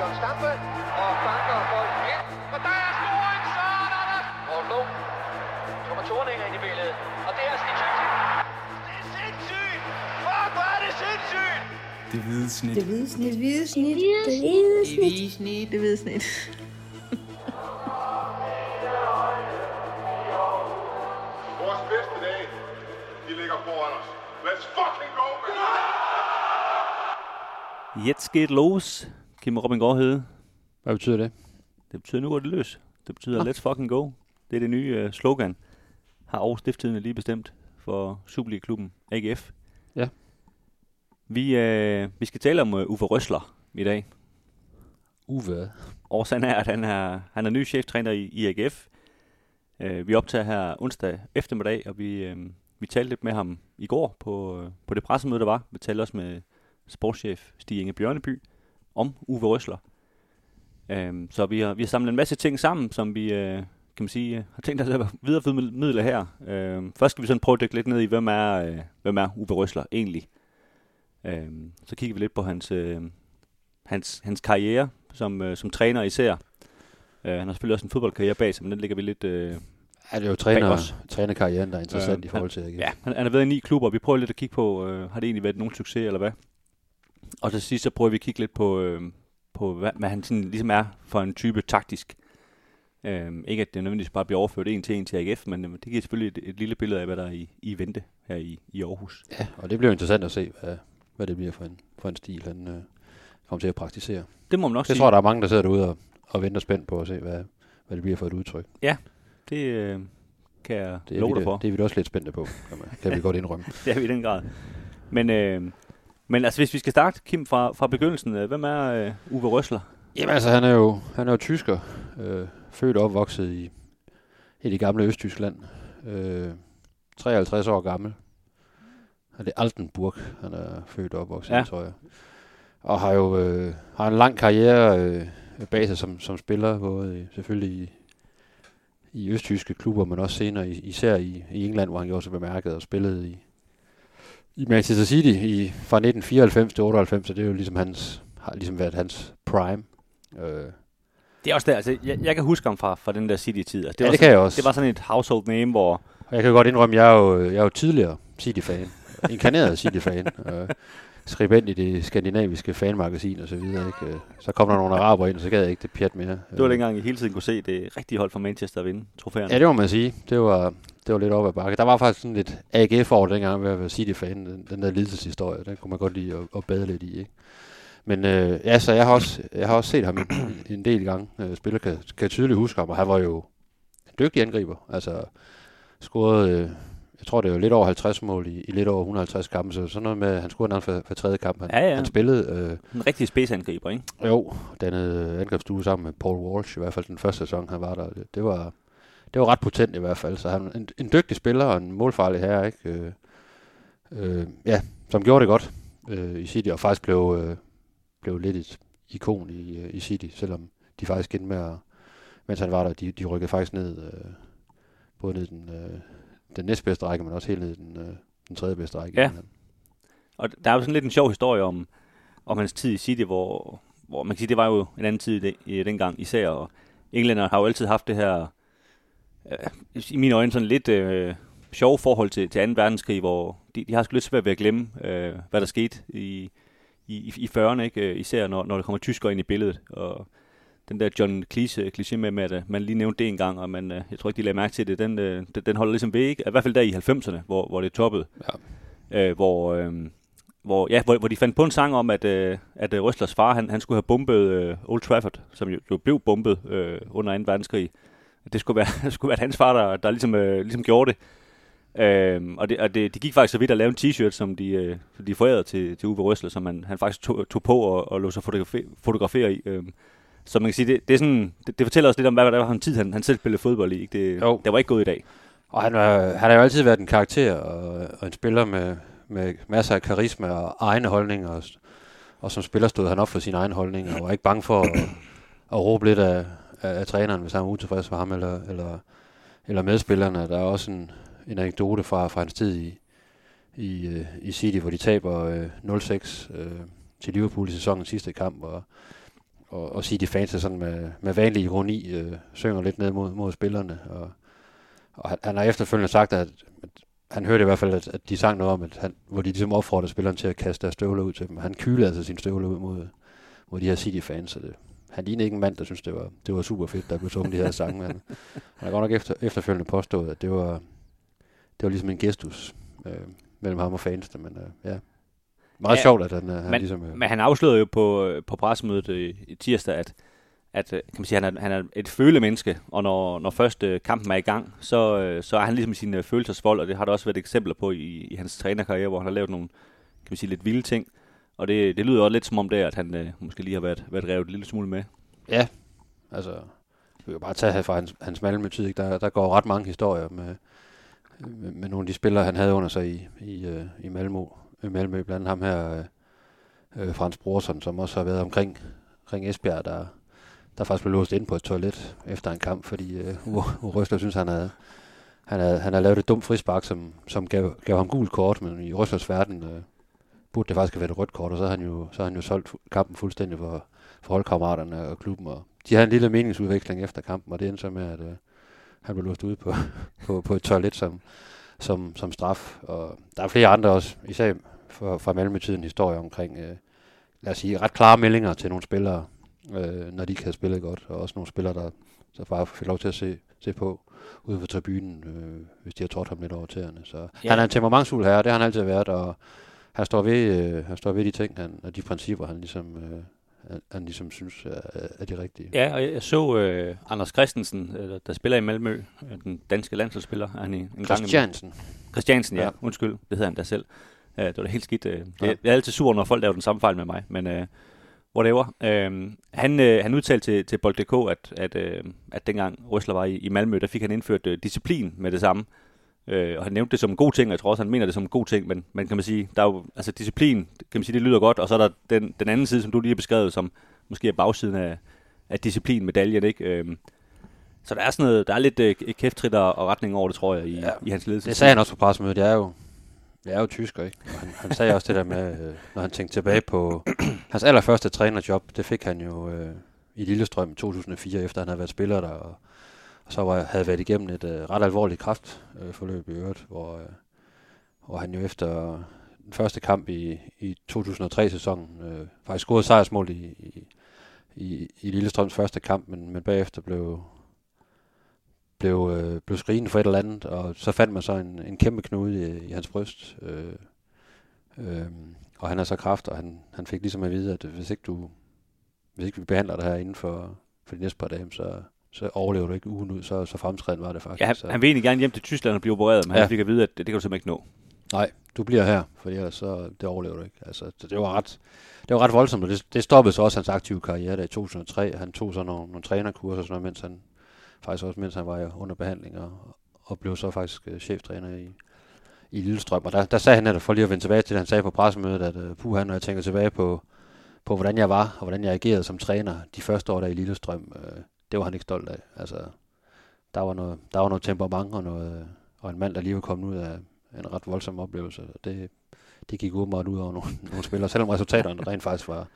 John Stampe og banker bolden ind. Og der er scoring, Søren Anders! Morten Lund. Kommer Thorning ind i billedet. Og det er Stig Tøjsen. Det er sindssygt! Fuck, hvor er det sindssygt! Det hvide snit. Det hvide snit. Det hvide snit. Det hvide snit. Det hvide snit. Det hvide snit. Vores bedste dage, de ligger foran os. Let's fucking go, man! Jetzt geht los, Kim Robin Gårdhede. Hvad betyder det? Det betyder, nu går det løs. Det betyder, let's fucking go. Det er det nye uh, slogan. Har Aarhus Stifttidende lige bestemt for Superliga-klubben AGF. Ja. Vi, uh, vi skal tale om uh, Uffe Røsler i dag. Uwe. Årsagen er, at han er, han er ny cheftræner i, i AGF. Uh, vi optager her onsdag eftermiddag, og vi, uh, vi talte lidt med ham i går på, uh, på det pressemøde, der var. Vi talte også med sportschef Stig Inge Bjørneby om Uwe Røsler. Um, så vi har, vi har samlet en masse ting sammen, som vi uh, kan man sige, uh, har tænkt os at videreformidle her. Uh, først skal vi sådan prøve at dykke lidt ned i, hvem er, uh, hvem er Uwe Røsler egentlig. Um, så kigger vi lidt på hans, uh, hans, hans karriere som, uh, som træner især. Uh, han har selvfølgelig også en fodboldkarriere bag sig, men den ligger vi lidt... Uh, Ja, det er jo træner, trænerkarrieren, der er interessant Øh, i forhold til AGF. Ja, han, han har været i ni klubber, og vi prøver lidt at kigge på, øh, har det egentlig været nogen succes, eller hvad? Og til sidst så prøver vi at kigge lidt på, øh, på hvad, hvad han sådan ligesom er for en type taktisk. Øh, ikke at det nødvendigvis bare bliver overført en til en til AGF, men øh, det giver selvfølgelig et, et lille billede af, hvad der er i, i vente her i, i Aarhus. Ja, og det bliver interessant at se, hvad, hvad det bliver for en, for en stil, han øh, kommer til at praktisere. Det må man også Jeg sige. tror, der er mange, der sidder derude og, og venter spændt på at se, hvad, hvad det bliver for et udtryk. Det øh, kan jeg Det er, love vi, dig for. det er vi da også lidt spændte på, kan, man, kan vi godt indrømme. Det er vi i den grad. Men, øh, men altså, hvis vi skal starte, Kim, fra, fra begyndelsen. Øh, hvem er øh, Uwe Røsler? Jamen altså, han er jo, han er jo tysker, øh, født og opvokset i, i det gamle Østtyskland. Øh, 53 år gammel. Og det er Altenburg, han er født og opvokset Ja. i, tror jeg. Og har jo øh, har en lang karriere øh, bag sig som, som spiller, både i, selvfølgelig i, i østtyske klubber, men også senere i, især i, i England, hvor han gjorde sig bemærket og spillede i, i Manchester City i, fra 1994 til 98, så det er jo ligesom hans, har ligesom været hans prime. Øh, Det er også der, altså, jeg, jeg kan huske ham fra, fra den der City-tid. Altså, ja, var det sådan, kan jeg også. Det var sådan et household name, hvor... Og jeg kan godt indrømme, jeg er jo, jeg er jo tidligere City-fan. Inkarneret City-fan. Øh, skribent i det skandinaviske fanmagasin og så videre. Ikke? Øh, Så kom der nogle araber ind, og så gad jeg ikke det pjat mere. Det var Øh, dengang, I hele tiden kunne se det rigtige hold fra Manchester vinde trofæerne. Ja, det må man sige. Det var, det var lidt op ad bakke. Der var faktisk sådan lidt AGF over dengang ved at være City-fan. Den, den der lidelseshistorie, den kunne man godt lide at, at bade lidt i. Ikke? Men øh, ja, så jeg har også, jeg har også set ham en, en del gange. Øh, spiller kan, kan tydeligt huske ham, og han var jo en dygtig angriber. Altså scorede, øh, jeg tror det var lidt over 50 mål i, i lidt over 150 kampe, så sådan noget med, at han scorede nærmest for, for tredje kamp, han, Ja, ja. han spillede. Øh, En rigtig spidsangriber, ikke? jo, dannede angrebsstue sammen med Paul Walsh, i hvert fald den første sæson, han var der. Det, det var, det var ret potent i hvert fald, så han en, en dygtig spiller og en målfarlig her, ikke? Øh, øh, ja, som gjorde det godt øh, i City, og faktisk blev, øh, blev lidt et ikon i, øh, i City, selvom de faktisk endte med at, mens han var der, de, de rykkede faktisk ned, øh, både ned den, øh, den næstbedste række, men også helt ned i den, øh, den tredje bedste række. Ja. Og der er jo sådan lidt en sjov historie om, om hans tid i City, hvor, hvor man kan sige, det var jo en anden tid i, i dengang især, og englænder har jo altid haft det her, øh, i mine øjne, sådan lidt øh, sjove forhold til, til 2. verdenskrig, hvor de, de har sgu lidt svært ved at glemme, øh, hvad der skete i, i, i 40'erne, ikke? Øh, især når, når der kommer tyskere ind i billedet, og den der John Cleese kliché med, med, at øh, man lige nævnte det en gang, og man, øh, jeg tror ikke, de lagde mærke til det, den, øh, den, den holder ligesom ved, ikke? I hvert fald der i 90'erne, hvor, hvor det toppede. Ja. Øh, hvor, øh, hvor, ja, hvor, hvor de fandt på en sang om, at, øh, at Røslers far, han, han skulle have bombet øh, Old Trafford, som jo, jo blev bombet øh, under 2. verdenskrig. Det skulle være, skulle være hans far, der, der ligesom, øh, ligesom gjorde det. Øhm, og det, og det, de gik faktisk så vidt at lave en t-shirt, som de, øh, de forærede til, til Uwe Røsler, som han, han faktisk tog, tog på og, og lå sig fotografere, fotografere i. Øhm, så man kan sige, det, det, er sådan, det, det fortæller os lidt om, hvad der var en tid, han, han selv spillede fodbold i. Ikke? Det, Jo. det var ikke gået i dag. Og han, er, han har jo altid været en karakter og, og en spiller med, med masser af karisma og egne holdninger. Og, og som spiller stod han op for sine egne holdninger og var ikke bange for at, at råbe lidt af, af, af træneren, hvis han var utilfreds for ham eller, eller, eller medspillerne. Der er også en, en anekdote fra, fra hans tid i, i, øh, i City, hvor de taber øh, 0-6 øh, til Liverpool i sæsonens sidste kamp. Og, og, og sige de fans sådan med, med vanlig ironi øh, synger lidt ned mod, mod spillerne. Og, og han, han har efterfølgende sagt, at, at han hørte i hvert fald, at, at de sang noget om, at han, hvor de ligesom opfordrede spilleren til at kaste deres støvler ud til dem. Han kylede altså sin støvler ud mod, mod de her City-fans. Så det, han lignede ikke en mand, der synes det var, det var super fedt, der blev sunget de her sange. Han, han har godt nok efter, efterfølgende påstået, at det var, det var ligesom en gestus øh, mellem ham og fansene, men øh, ja. Meget ja, sjovt, at han, han men, ligesom... Øh, men han afslørede jo på, på pressemødet i, i tirsdag, at, at kan man sige, han, er, han er et følemenneske, og når, når først kampen er i gang, så, så er han ligesom sin følelsesvold, og det har der også været eksempler på i, i hans trænerkarriere, hvor han har lavet nogle kan man sige, lidt vilde ting. Og det, det lyder også lidt som om det, at han øh, måske lige har været, været revet en lille smule med. Ja, altså, vi kan bare tage her fra hans, hans Malmø tid, ikke? Der, der går ret mange historier med, med, med nogle af de spillere, han havde under sig i, i, i Malmø, i Øh, Malmø. Blandt andet ham her, øh, øh Frans Brorson, som også har været omkring, omkring Esbjerg, der, der faktisk blev låst ind på et toilet efter en kamp, fordi uh, Røsler synes, han havde, han havde, han havde lavet et dumt frispark, som, som gav, gav ham gul kort, men i Røslers verden øh, burde det faktisk have været et rødt kort, og så har han jo, så har han jo solgt kampen fuldstændig for, for holdkammeraterne og klubben. Og de havde en lille meningsudveksling efter kampen, og det endte så med, at øh, han blev låst ude på, på, på et toilet som, som, som straf. Og der er flere andre også, især fra, fra Malmø-tiden historie omkring, uh, lad os sige, ret klare meldinger til nogle spillere, uh, når de kan spille godt, og også nogle spillere, der, der bare får lov til at se, se på ude på tribunen, øh, hvis de har trådt ham lidt over tæerne. Så ja. han er en temperamentsfuld herre, det har han altid været, og han står ved, øh, han står ved de ting, han, og de principper, han ligesom, øh, han, ligesom synes er, er de rigtige. Ja, og jeg så øh, Anders Christensen, øh, der spiller i Malmø, øh, den danske landsholdsspiller. Han i, en Christiansen. Gang Christiansen, ja, ja. Undskyld, det hedder han da selv. Uh, det var da helt skidt. Uh, ja. Jeg er altid sur, når folk laver den samme fejl med mig, men uh, whatever. Uh, han, uh, han udtalte til, til Bold.dk, at, at, uh, at dengang Røsler var i, i Malmø, der fik han indført uh, disciplin med det samme. Øh, og han nævnte det som en god ting, og jeg tror også, han mener det som en god ting, men, men kan man sige, der er jo, altså disciplin, kan man sige, det lyder godt, og så er der den, den anden side, som du lige har beskrevet, som måske er bagsiden af, af disciplin-medaljen, ikke? Øh, så der er sådan noget, der er lidt øh, kæfttrit og retning over det, tror jeg, i, ja, i hans ledelse. Det sagde han også på pressemødet, jeg er jo, jeg er jo tysker, ikke? Og han, han sagde også det der med, øh, når han tænkte tilbage på hans allerførste trænerjob, det fik han jo øh, i Lillestrøm i 2004, efter han havde været spiller der, og og så var, havde været igennem et øh, ret alvorligt kraftforløb øh, i øvrigt, hvor, øh, hvor han jo efter den første kamp i, i 2003-sæsonen øh, faktisk scorede sejrsmål i, i, i, i Lillestrøms første kamp, men, men bagefter blev, blev, øh, blev skrigende for et eller andet, og så fandt man så en, en kæmpe knude i, i hans bryst. Øh, øh, og han er så kraft, og han, han fik ligesom at vide, at hvis ikke du hvis ikke vi behandler det her inden for, for de næste par dage, så, så overlever du ikke ugen ud, så, så fremtræden var det faktisk. Ja, han, så. han vil egentlig gerne hjem til Tyskland og blive opereret, men ja. han fik at vide, at det, det kan du simpelthen ikke nå. Nej, du bliver her, for ellers så det overlever du ikke. Altså, det, det var ret, det var ret voldsomt, og det, det stoppede så også hans aktive karriere der i 2003. Han tog så nogle, nogle trænerkurser, sådan noget, mens han, faktisk også mens han var under behandling, og, og blev så faktisk uh, cheftræner i, i Lillestrøm. Og der, der sagde han netop, for lige at vende tilbage til det, han sagde på pressemødet, at uh, puh, når jeg tænker tilbage på, på, hvordan jeg var, og hvordan jeg agerede som træner de første år der i Lillestrøm, uh, det var han ikke stolt af. Altså, der var noget, der var noget temperament og, noget, og en mand, der lige var kommet ud af en ret voldsom oplevelse. Det, det gik åbenbart ud over nogle, nogle spillere, selvom resultaterne rent faktisk var,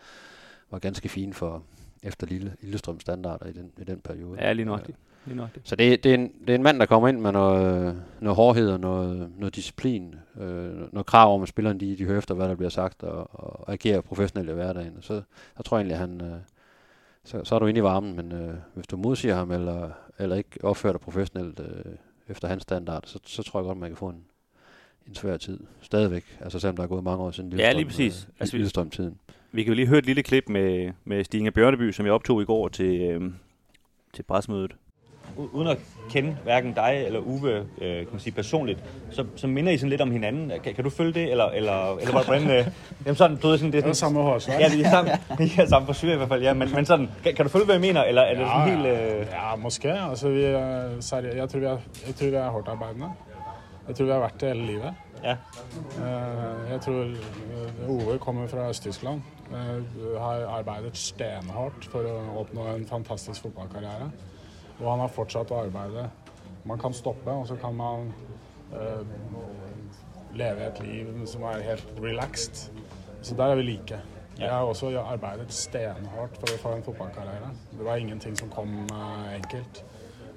var ganske fine for efter Lille, Lillestrøm standarder i den, i den periode. Ja, lige nok. Lige nok. Så det, det, er en, det er en mand, der kommer ind med noget, noget hårdhed og noget, noget disciplin, øh, noget krav om, at spillerne de, de hører efter, hvad der bliver sagt, og, og agerer professionelt i hverdagen. Så jeg tror egentlig, at han, øh, så, så er du inde i varmen, men øh, hvis du modsiger ham, eller, eller ikke opfører dig professionelt øh, efter hans standard, så, så tror jeg godt, man kan få en, en svær tid. Stadigvæk, altså selvom der er gået mange år siden Ja, lige præcis. Øh, altså, tiden Vi kan jo lige høre et lille klip med, med Stine Bjørneby, som jeg optog i går til, øh, til presmødet uden at kende hverken dig eller Uwe øh, kan man sige, personligt, så, så minder I sådan lidt om hinanden. Kan, kan du følge det, eller, eller, eller hvordan... Øh, jamen sådan, du ved sådan, det er sådan... samme hos, Ja, vi er samme, er samme syre i hvert fald, ja. Men, men sådan, kan, kan du følge, hvad jeg mener, eller er det ja, sådan helt... Øh... Ja, måske. Altså, vi er, seri- jeg, tror, vi er, jeg tror, vi er hårdt arbejdende. Jeg tror, vi har været det hele livet. Ja. Uh, jeg tror Ove kommer fra Øst-Tyskland. Uh, har arbeidet stenhardt for å oppnå en fantastisk fotballkarriere. Og han har fortsatt å arbeide. Man kan stoppe, og så kan man uh, leve et liv som er helt relaxed. Så der er vi like. Jeg har også arbeidet stenhardt for å få en fotballkarriere. Det var ingenting som kom eh, enkelt.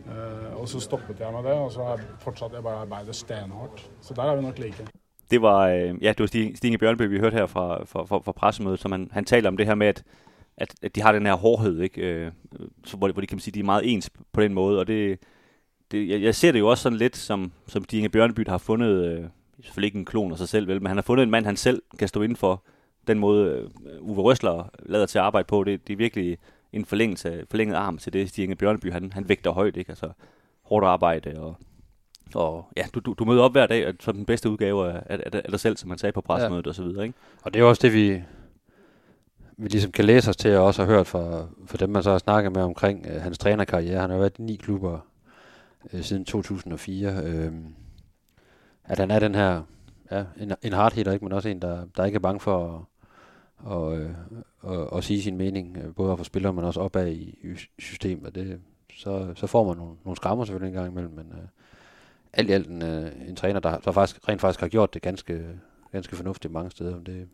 Eh, og så stoppet jeg med det, og så fortsatte jeg bare å arbeide stenhardt. Så der er vi nok like. Det var, øh, ja, det var Stine Bjørnby, vi hørte her fra, fra, fra, fra pressemødet, som han, han taler om det her med, at, at, at de har den her hårdhed, ikke? Øh, så, hvor, hvor de kan man sige, de er meget ens på den måde, og det, det jeg, jeg ser det jo også sådan lidt, som, som Stine Bjørnby har fundet, øh, selvfølgelig ikke en klon af sig selv, vel, men han har fundet en mand, han selv kan stå inden for den måde, øh, Uwe Røsler lader til at arbejde på. Det, det er virkelig en forlængelse, forlænget arm til det, Stig Bjørneby, han, han vægter højt, ikke? Altså hårdt arbejde og og ja, du, du, du møder op hver dag som den bedste udgave af, af, af dig selv, som man sagde på pressemødet ja. og så videre, ikke? Og det er også det, vi, vi ligesom kan læse os til, og også har hørt fra, fra dem, man så har snakket med omkring øh, hans trænerkarriere. Han har været i ni klubber øh, siden 2004. Øh, at han er den her, ja, en, en hard hitter, ikke? men også en, der, der ikke er bange for at, og, øh, og, og sige sin mening, øh, både for spillere, men også opad i, i systemet. Det, så, så får man nogle, nogle skrammer selvfølgelig en gang imellem, men øh, alt i alt en, øh, en træner, der, der faktisk, rent faktisk har gjort det ganske, ganske fornuftigt mange steder. Det,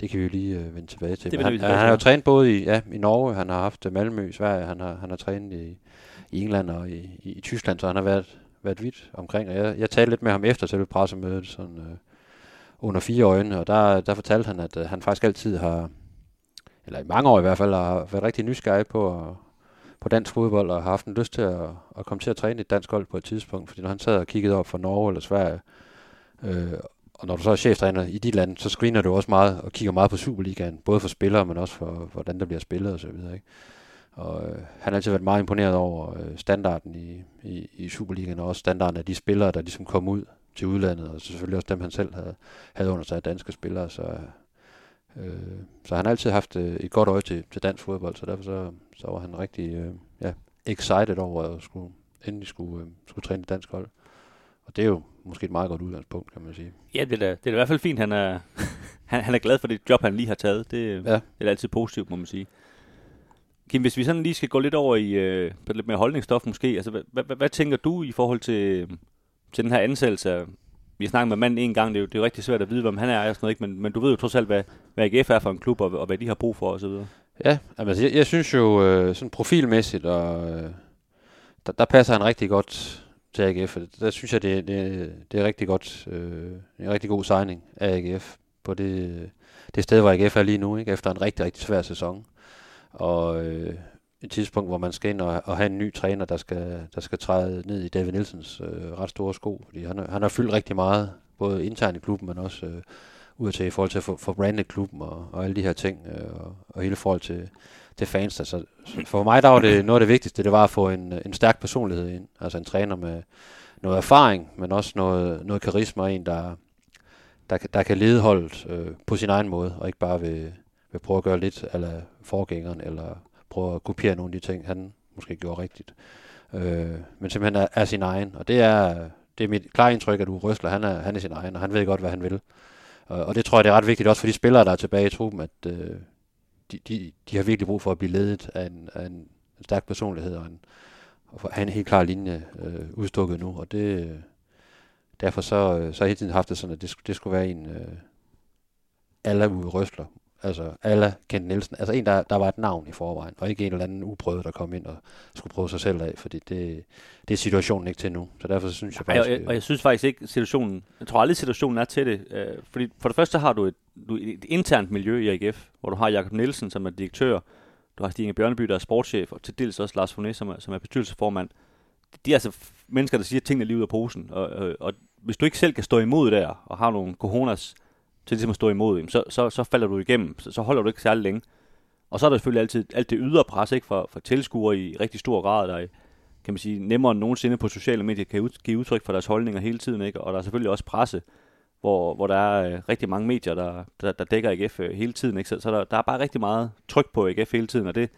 det kan vi jo lige øh, vende tilbage til. Det han, tilbage han har jo trænet både i, ja, i Norge, han har haft Malmø i Sverige, han har, han har trænet i, i England og i, i, i Tyskland, så han har været, været vidt omkring. Og jeg, jeg talte lidt med ham efter selve pressemødet, sådan, øh, under fire øjne, og der, der fortalte han, at øh, han faktisk altid har, eller i mange år i hvert fald, har været rigtig nysgerrig på at, på dansk fodbold og har haft en lyst til at, at komme til at træne et dansk hold på et tidspunkt. Fordi når han sad og kiggede op for Norge eller Sverige, øh, og når du så er cheftræner i dit land, så screener du også meget og kigger meget på Superligaen, både for spillere, men også for, hvordan der bliver spillet og så videre. Ikke? Og øh, han har altid været meget imponeret over øh, standarden i, i, i Superligaen, og også standarden af de spillere, der ligesom kom ud til udlandet, og selvfølgelig også dem, han selv havde, havde under sig af danske spillere. Så, øh, så han har altid haft øh, et godt øje til, til dansk fodbold, så derfor så, så var han rigtig øh, ja, excited over at skulle, endelig skulle, øh, skulle træne et dansk hold. Og det er jo måske et meget godt udgangspunkt, kan man sige. Ja, det er, da, det er da i hvert fald fint, han er, han, han er glad for det job, han lige har taget. Det, ja. det er altid positivt, må man sige. Kim, hvis vi sådan lige skal gå lidt over i øh, lidt mere holdningsstof måske, altså hvad, hvad, hvad tænker du i forhold til, til den her ansættelse vi har snakket med manden en gang, det er jo, det er jo rigtig svært at vide, hvem han er og sådan noget, ikke? Men, men du ved jo trods alt, hvad, hvad AGF er for en klub, og, og hvad de har brug for osv. Ja, altså jeg, jeg synes jo, øh, sådan profilmæssigt, og øh, der, der passer han rigtig godt til AGF. Der synes jeg, det, det, det er rigtig godt, øh, en rigtig god signing af AGF på det, det sted, hvor AGF er lige nu, ikke? efter en rigtig, rigtig svær sæson. Og øh, et tidspunkt, hvor man skal ind og, og have en ny træner, der skal, der skal træde ned i David Nielsens øh, ret store sko. Fordi han, han har fyldt rigtig meget, både internt i klubben, men også øh, ud til i forhold til at få, få brandet klubben og, og alle de her ting, øh, og, og hele forhold til, til fans. Altså, så for mig der var det noget af det vigtigste, det var at få en, en stærk personlighed ind. Altså en træner med noget erfaring, men også noget, noget karisma, en der, der, der kan lede holdet øh, på sin egen måde, og ikke bare vil, vil prøve at gøre lidt af forgængeren, eller prøve at kopiere nogle af de ting, han måske gjorde rigtigt. Øh, men simpelthen er, er sin egen, og det er, det er mit klare indtryk, at Uwe Røsler, han er, han er sin egen, og han ved godt, hvad han vil. Og, og det tror jeg, det er ret vigtigt også for de spillere, der er tilbage i truppen, at øh, de, de, de har virkelig brug for at blive ledet af en, af en, en stærk personlighed, og, en, og have en helt klar linje øh, udstukket nu, og det, derfor så, så har jeg hele tiden haft det sådan, at det, det skulle være en øh, alle Uwe Røsler, Altså alla Kent Nielsen. Altså en, der, der var et navn i forvejen, og ikke en eller anden uprøvet, der kom ind og skulle prøve sig selv af, fordi det, det er situationen ikke til nu. Så derfor så synes jeg faktisk... Og jeg, og jeg synes faktisk ikke, situationen... Jeg tror aldrig, situationen er til det. Øh, fordi for det første har du et, du, et internt miljø i AGF, hvor du har Jakob Nielsen, som er direktør, du har Stine Bjørneby, der er sportschef, og til dels også Lars Fonet, som er, som er bestyrelsesformand. De er altså mennesker, der siger, at tingene er lige ud af posen. Og, og, og hvis du ikke selv kan stå imod der, og har nogle coronas til ligesom at stå imod, så, så, så falder du igennem, så, så holder du ikke særlig længe. Og så er der selvfølgelig altid alt det ydre pres ikke, for, for tilskuere i rigtig stor grad, der kan man sige, nemmere end nogensinde på sociale medier kan ud, give udtryk for deres holdninger hele tiden. Ikke? Og der er selvfølgelig også presse, hvor, hvor der er øh, rigtig mange medier, der, der, der dækker AGF øh, hele tiden. Ikke? Så, så der, der er bare rigtig meget tryk på AGF hele tiden, og det,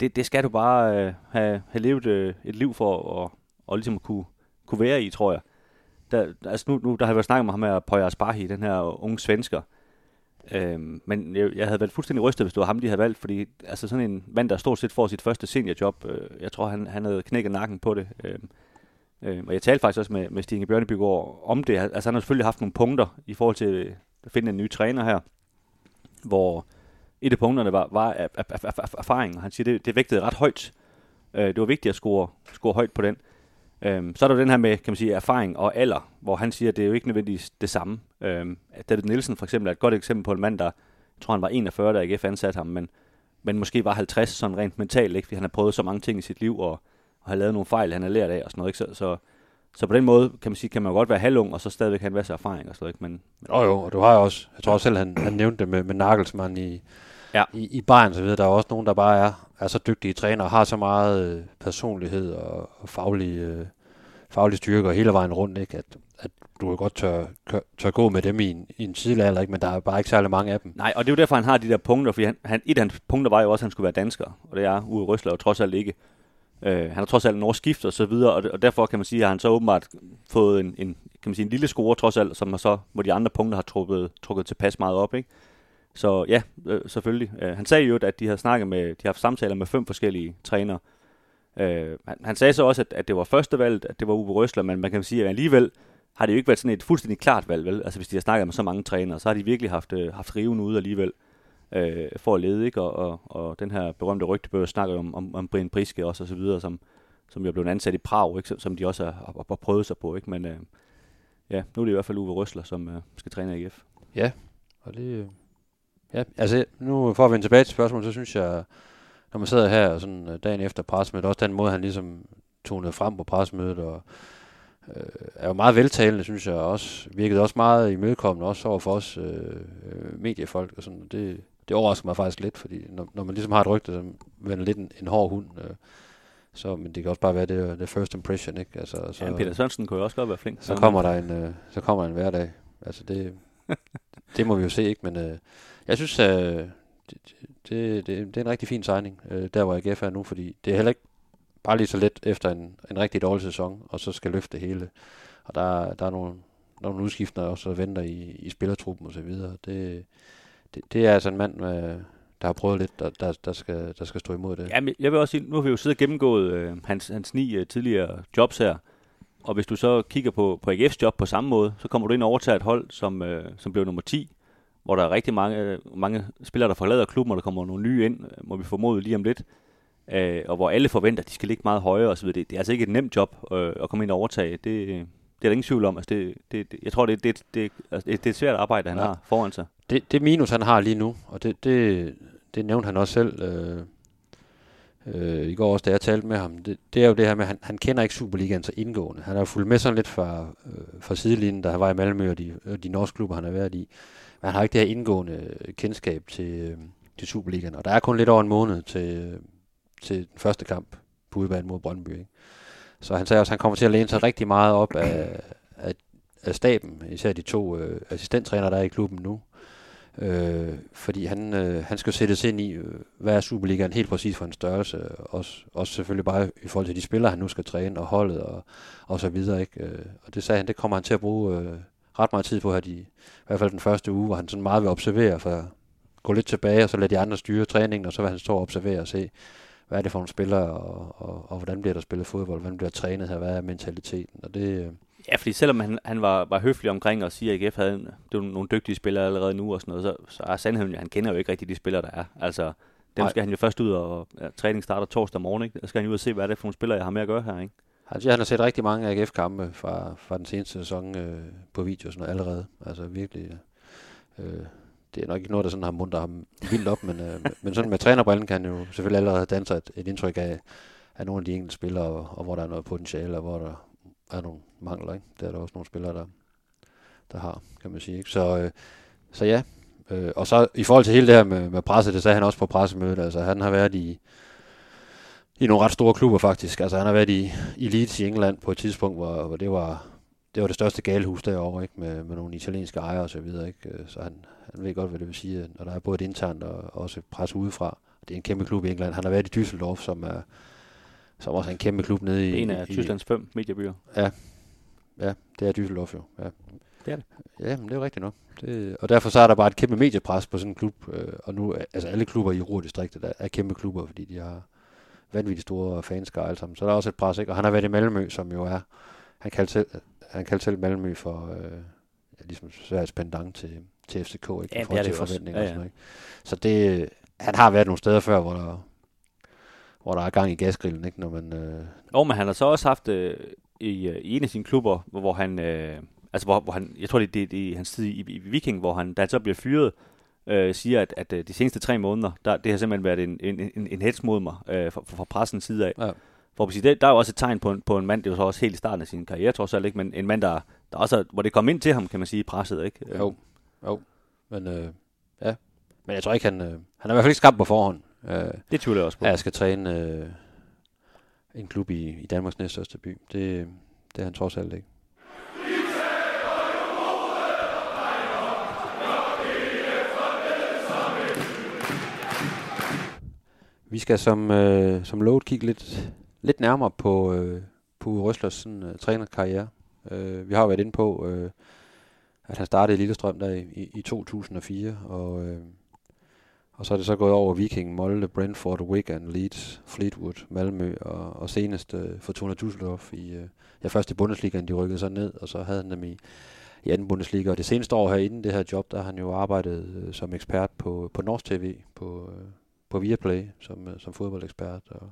det, det skal du bare øh, have, have levet øh, et liv for og, og ligesom at kunne, kunne være i, tror jeg der, altså nu, nu der har jeg været snakket med ham her, Poya Asbahi, den her unge svensker. Øhm, men jeg, jeg havde været fuldstændig rystet, hvis det var ham, de havde valgt, fordi altså sådan en mand, der stort set får sit første seniorjob, øh, jeg tror, han, han havde knækket nakken på det. Øhm, øh, og jeg talte faktisk også med, med Stine Bjørnebygård om det. Altså han har selvfølgelig haft nogle punkter i forhold til øh, at finde en ny træner her, hvor et af punkterne var, var erfaring, og han siger, det, det vægtede ret højt. Øh, det var vigtigt at score, score højt på den. Øhm, så er der den her med, kan man sige, erfaring og alder, hvor han siger, at det er jo ikke nødvendigvis det samme. Øhm, David Nielsen for eksempel er et godt eksempel på en mand, der, jeg tror han var 41, da AGF ansatte ham, men, men måske var 50 sådan rent mentalt, ikke? fordi han har prøvet så mange ting i sit liv, og har lavet nogle fejl, han har lært af og sådan noget. Ikke? Så, så, så på den måde, kan man sige, kan man godt være halvung, og så stadigvæk have en masse erfaring og sådan noget. Ikke? Men, men, Jo jo, og du har jo også, jeg tror også selv, han, han nævnte det med, med Nagelsmann i, Ja. i, i Bayern, så videre. Der er også nogen, der bare er, er så dygtige trænere, og har så meget øh, personlighed og, og faglig, øh, faglig styrke og hele vejen rundt, ikke? At, at du kan godt tør, tør, tør gå med dem i en, i en tidsalder, ikke? men der er bare ikke særlig mange af dem. Nej, og det er jo derfor, han har de der punkter, fordi han, han, et af hans punkter var jo også, at han skulle være dansker, og det er Uwe Røsler jo trods alt ikke. Øh, han har trods alt norsk skift og så videre, og, og derfor kan man sige, at han så åbenbart fået en, en, kan man sige, en lille score trods alt, som så, hvor de andre punkter har trukket, trukket tilpas meget op, ikke? Så ja, øh, selvfølgelig. Øh, han sagde jo, at de har snakket med, de har haft samtaler med fem forskellige trænere. Øh, han, han sagde så også, at, at det var første valg, at det var Uwe Røsler, men man kan sige, at alligevel har det jo ikke været sådan et fuldstændig klart valg, vel? Altså hvis de har snakket med så mange trænere, så har de virkelig haft, øh, haft riven ude alligevel øh, Øh, for at lede, ikke? Og, og, og den her berømte rygtebøger snakker om, om, om Brian Priske også og så videre, som, som jo blev ansat i Prag, ikke? Som, som de også har, har, prøvet sig på, ikke? Men øh, ja, nu er det i hvert fald Uwe Røsler, som øh, skal træne AGF. Ja, og det... Ja, altså nu for at vende tilbage til spørgsmålet, så synes jeg, når man sidder her og sådan øh, dagen efter pressemødet, også den måde, han ligesom tonede frem på pressemødet, og øh, er jo meget veltalende, synes jeg også. Virkede også meget imødekommende, også over for os øh, øh, mediefolk og sådan. Det, det overrasker mig faktisk lidt, fordi når, når man ligesom har et rygte, som vender lidt en, en hård hund, øh, så, men det kan også bare være det, det first impression, ikke? Altså, så, Ja, Peter Sørensen kunne jo også godt være flink. så kommer der en, øh, så kommer der en hverdag. Altså det, det må vi jo se, ikke? Men øh, jeg synes, øh, det, det, det, det er en rigtig fin signing, øh, der hvor AGF er nu, fordi det er heller ikke bare lige så let efter en, en rigtig dårlig sæson, og så skal løfte det hele. Og der, der er nogle, nogle udskiftninger også, der venter i, i spillertruppen og så videre. Det, det, det er altså en mand, med, der har prøvet lidt, der, der, der, skal, der skal stå imod det. Ja, men jeg vil også sige, nu har vi jo siddet og gennemgået øh, hans, hans ni øh, tidligere jobs her, og hvis du så kigger på, på AGF's job på samme måde, så kommer du ind og overtager et hold, som, øh, som blev nummer 10, hvor der er rigtig mange, øh, mange spillere, der forlader klubben, og der kommer nogle nye ind, øh, må vi formode lige om lidt, øh, og hvor alle forventer, at de skal ligge meget højere osv. Det, det er altså ikke et nemt job øh, at komme ind og overtage. Det, det er der ingen tvivl om. Altså det, det, det, jeg tror, det, det, det, altså det, er et svært arbejde, han ja. har foran sig det, det minus, han har lige nu, og det, det, det nævnte han også selv øh, øh, i går også, da jeg talte med ham, det, det er jo det her med, at han, han kender ikke Superligaen så indgående. Han har jo fulgt med sådan lidt fra, øh, fra sidelinjen, da han var i Malmø og de, øh, de norske klubber, han har været i. Men han har ikke det her indgående øh, kendskab til, øh, til Superligaen, og der er kun lidt over en måned til, øh, til den første kamp på udbanen mod Brøndby. Ikke? Så han sagde også, at han kommer til at læne sig rigtig meget op af, af, af staben, især de to øh, assistenttrænere, der er i klubben nu. Øh, fordi han, øh, han skal sættes ind i, øh, hvad er Superligaen helt præcis for en størrelse. Også, også selvfølgelig bare i forhold til de spillere, han nu skal træne, og holdet og, og så videre. Ikke? Øh, og det sagde han, det kommer han til at bruge øh, ret meget tid på her, de, i hvert fald den første uge, hvor han sådan meget vil observere, for at gå lidt tilbage, og så lade de andre styre træningen, og så vil han stå og observere og se, hvad er det for nogle spillere, og, og, og hvordan bliver der spillet fodbold, hvordan bliver trænet her, hvad er mentaliteten, og det, øh, Ja, fordi selvom han, han var, var høflig omkring og siger, at AGF havde det var nogle dygtige spillere allerede nu og sådan noget, så, så er sandheden, jo, han kender jo ikke rigtig de spillere, der er. Altså, dem Nej. skal han jo først ud og ja, træning starter torsdag morgen, ikke? Der skal han jo ud og se, hvad er det for nogle spillere, jeg har med at gøre her, ikke? Han siger, han har set rigtig mange AGF-kampe fra, fra den seneste sæson øh, på video og sådan noget allerede. Altså virkelig. Øh, det er nok ikke noget, der sådan har munter ham vildt op, men, øh, men sådan med trænerbrillen kan han jo selvfølgelig allerede danne sig et, et indtryk af, af nogle af de enkelte spillere, og, og hvor der er noget potentiale, og hvor der er nogle mangler. Ikke? Det er der også nogle spillere, der, der har, kan man sige. Ikke? Så, øh, så ja. Øh, og så i forhold til hele det her med, med presset, det sagde han også på pressemødet. Altså han har været i, i nogle ret store klubber faktisk. Altså han har været i, i Leeds i England på et tidspunkt, hvor, hvor det var det var det største galehus derovre, ikke? Med, med nogle italienske ejere og så videre, ikke? Øh, Så han, han ved godt, hvad det vil sige, når der er både et internt og også et pres udefra. Det er en kæmpe klub i England. Han har været i Düsseldorf, som er, som også er en kæmpe klub nede i... En af i, Tysklands fem mediebyer. Ja, det er Düsseldorf jo. Ja. Det er det. Ja, men det er jo rigtigt nok. Det, og derfor så er der bare et kæmpe mediepres på sådan en klub. Øh, og nu, altså alle klubber i Ruhrdistriktet er, er kæmpe klubber, fordi de har vanvittigt store fanskare alle sammen. Så der er også et pres, ikke? Og han har været i Malmø, som jo er... Han kaldte selv, han kaldte selv Malmø for... Øh, ja, ligesom Sveriges pendant til, til FCK, ikke? Ja, I det forhold er til det forventninger Ja, og sådan ikke? Så det, han har været nogle steder før, hvor der, hvor der er gang i gasgrillen, ikke? Når man, øh, Og men han har så også haft øh, i, øh, i en af sine klubber, hvor, hvor han, øh, altså hvor, hvor han, jeg tror det er det, er hans tid i, i Viking, hvor han, da han så bliver fyret, øh, siger, at, at øh, de seneste tre måneder, der, det har simpelthen været en, en, en, en hets mod mig øh, fra, fra pressens side af. Ja. For at sige, det, der er jo også et tegn på en, på en mand, det er jo så også helt i starten af sin karriere, trods alt ikke, men en mand, der, der også, er- hvor det kom ind til ham, kan man sige, presset, ikke? Jo, jo. Men øh, ja. Men jeg tror ikke, han, øh, han er i hvert fald ikke skabt på forhånd. Øh, Det tvivler jeg også på. at jeg skal træne øh, en klub i, i Danmarks næststørste by. Det, det er han trods alt ikke. Vi skal som, øh, som lovet kigge lidt, lidt nærmere på, øh, på Uwe Røslers sådan, øh, trænerkarriere. Øh, vi har været inde på, øh, at han startede i Lillestrøm der i, i, i 2004, og, øh, og så er det så gået over Viking, Molde, Brentford, Wigan, Leeds, Fleetwood, Malmø og, og senest øh, Fortuna Düsseldorf i, øh, ja, først i Bundesligaen, de rykkede så ned, og så havde han dem i, i anden Bundesliga. Og det seneste år her inden det her job, der har han jo arbejdet øh, som ekspert på, på Norsk TV, på, øh, på Viaplay, som, øh, som fodboldekspert. Og,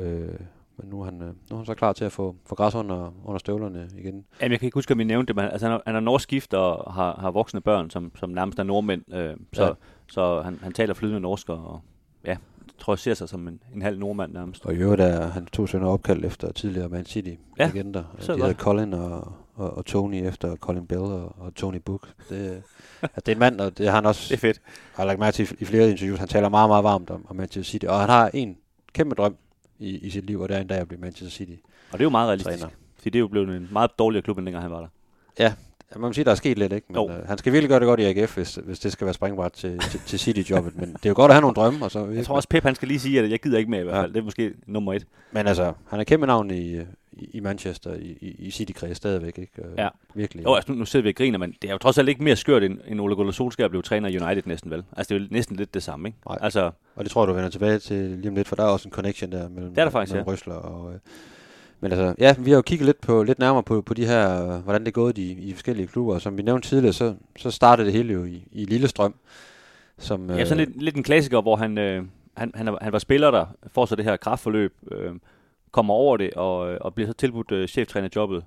øh, men nu er, han, øh, nu er han så klar til at få, få græs under, under støvlerne igen. Jamen, jeg kan ikke huske, om vi nævnte det, men altså, han, er, han er norsk gift og har, har voksne børn, som, som nærmest er nordmænd. Øh, så Ja. Så han, han taler flydende norsk, og ja, tror, jeg ser sig som en, en halv nordmand nærmest. Og i øvrigt er han to sønner opkaldt efter tidligere Man så Ja, de godt. hedder Colin og, og, og Tony efter Colin Bell og, og Tony Book. Det, at det er en mand, og det har han også Det er fedt. har lagt mærke til i flere interviews. Han taler meget, meget varmt om, om Manchester City. Og han har en kæmpe drøm i, i sit liv, og det er en dag at blive Manchester City. Og det er jo meget realistisk. Træner. Fordi det er jo blevet en meget dårligere klub, end dengang han var der. Ja, man må sige, der er sket lidt, ikke? Men, Jo. øh, han skal virkelig gøre det godt i AGF, hvis, hvis det skal være springbræt til, til, til City-jobbet. Men det er jo godt at have nogle drømme. Og så, Jeg tror også, Pep han skal lige sige, at jeg gider ikke med i hvert Ja. fald. Det er måske nummer et. Men altså, han er kæmpe navn i, i, i Manchester, i, i, i City-kreds stadigvæk, ikke? Øh, Ja. Virkelig. Jo, altså, nu, nu sidder vi og griner, men det er jo trods alt ikke mere skørt, end, end Ole Gunnar Solskjaer blev træner i United næsten vel. Altså, det er jo næsten lidt det samme, ikke? Nej. Altså, Og det tror jeg, du vender tilbage til lige om lidt, for der er også en connection der mellem, Det er der faktisk, mellem ja. Røsler og... Øh, men altså, ja, vi har jo kigget lidt, på, lidt nærmere på, på de her, øh, hvordan det er gået i, i forskellige klubber. Som vi nævnte tidligere, så, så startede det hele jo i, i Lillestrøm. Som, Ja, sådan lidt, lidt en klassiker, hvor han, øh, han, han, han var spiller der, får så det her kraftforløb, øh, kommer over det og, øh, og bliver så tilbudt øh, cheftrænerjobbet.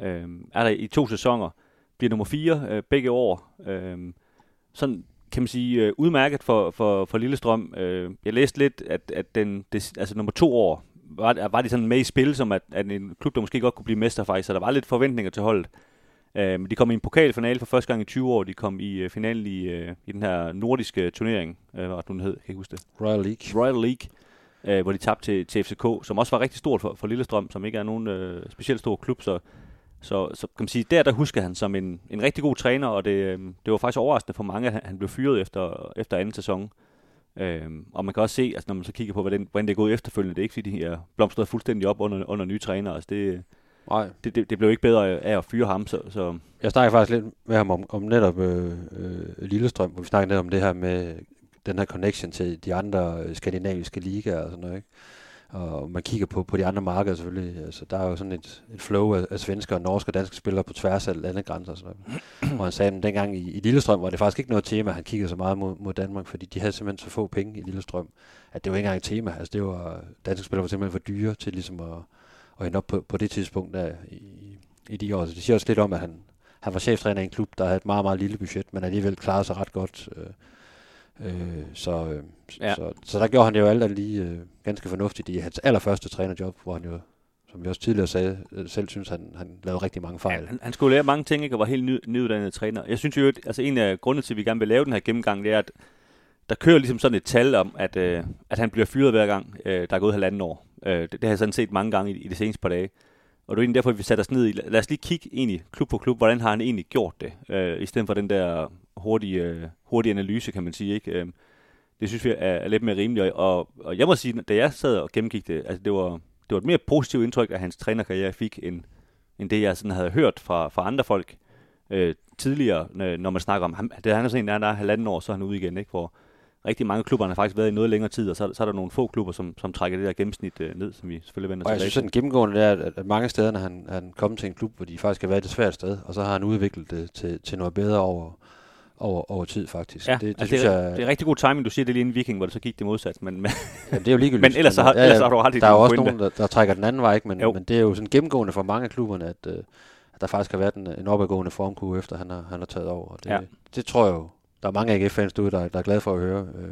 Øh, er der i to sæsoner, bliver nummer fire øh, begge år. Øh, sådan kan man sige øh, udmærket for, for, for Lillestrøm. Øh, jeg læste lidt, at, at den, det, altså nummer to år, var, var de sådan med i spil, som at, at en klub, der måske godt kunne blive mester faktisk, så der var lidt forventninger til holdet. Øh, de kom i en pokalfinale for første gang i 20 år. De kom i øh, finalen i, øh, i den her nordiske turnering, øh, hvad den hed, jeg kan ikke huske det. Royal League. Royal League, øh, hvor de tabte til, til FCK, som også var rigtig stort for, for Lillestrøm, som ikke er nogen øh, specielt stor klub. Så, så, så kan man sige, der, der husker han som en, en rigtig god træner, og det, øh, det var faktisk overraskende for mange, at han, han blev fyret efter, efter anden sæson. Øhm, og man kan også se, altså når man så kigger på, hvordan, hvordan det er gået efterfølgende, det er ikke fordi, de er blomstret fuldstændig op under, under nye trænere. Altså det, Nej, det, det, det blev ikke bedre af at fyre ham, så, så jeg snakker faktisk lidt med ham om, om netop øh, øh, Lillestrøm, hvor vi snakker lidt om det her med den her connection til de andre øh, skandinaviske ligaer og sådan noget, ikke? Og man kigger på, på de andre markeder selvfølgelig, altså der er jo sådan et, et flow af, af svenske og norske og danske spillere på tværs af landegrænser og sådan noget. Og han sagde, at dengang i, i Lillestrøm var det faktisk ikke noget tema, han kiggede så meget mod, mod Danmark, fordi de havde simpelthen så få penge i Lillestrøm, at det var ikke engang et tema. Altså det var, danske spillere var simpelthen for dyre til ligesom at, at ende op på, på det tidspunkt der i, i de år. Så det siger også lidt om, at han, han var cheftræner i en klub, der havde et meget, meget lille budget, men alligevel klarede sig ret godt. Øh, øh, så, øh, Ja. ja. så, så der gjorde han jo alt andet lige øh, ganske fornuftigt i hans allerførste trænerjob, hvor han jo, som vi også tidligere sagde, øh, selv synes, han, han lavede rigtig mange fejl. Ja, han, han skulle lære mange ting, ikke, og var helt ny, nyuddannet træner. Jeg synes jo, at altså en af grundene til, at vi gerne vil lave den her gennemgang, det er, at der kører ligesom sådan et tal om, at, øh, at han bliver fyret hver gang, øh, der er gået halvanden år. Øh, det, det har jeg sådan set mange gange i, i de seneste par dage. Og det er egentlig derfor, at vi sætter os ned i, lad os lige kigge egentlig klub på klub, hvordan har han egentlig gjort det, øh, i stedet for den der hurtige, øh, hurtige analyse, kan man sige. Ikke? Øh, det synes vi er, er lidt mere rimeligt, og, og jeg må sige, da jeg sad og gennemgik det, altså det var, det var et mere positivt indtryk af hans trænerkarriere, jeg fik, end, end det, jeg sådan havde hørt fra, fra andre folk øh, tidligere, når man snakker om ham. Det, han er sådan en, der er der halvanden år, så er han ude igen, ikke? hvor rigtig mange klubber har faktisk været i noget længere tid, og så, så er der nogle få klubber, som, som trækker det der gennemsnit øh, ned, som vi selvfølgelig vender Og jeg tilbage synes sådan gennemgående, er, at, at mange steder, når han, han kommet til en klub, hvor de faktisk har været et svært sted, og så har han udviklet det til, til noget bedre over, over, over tid faktisk. Ja, det, det, altså synes det, er, jeg, det er rigtig god timing, du siger det lige inden Viking, hvor det så gik det modsat. Men, men, Jamen, det er jo ligegyldigt. Men ellers så har- ja, ellers har du i Der er også pointe. nogen, der, der trækker den anden vej, ikke? Men, Jo. men det er jo sådan gennemgående for mange af klubberne, at, øh, at der faktisk har været en, en opadgående formkurve, efter han har, han har taget over. Og det, Ja. det tror jeg jo, der er mange AGF-fans derude, der, der er glade for at høre, øh,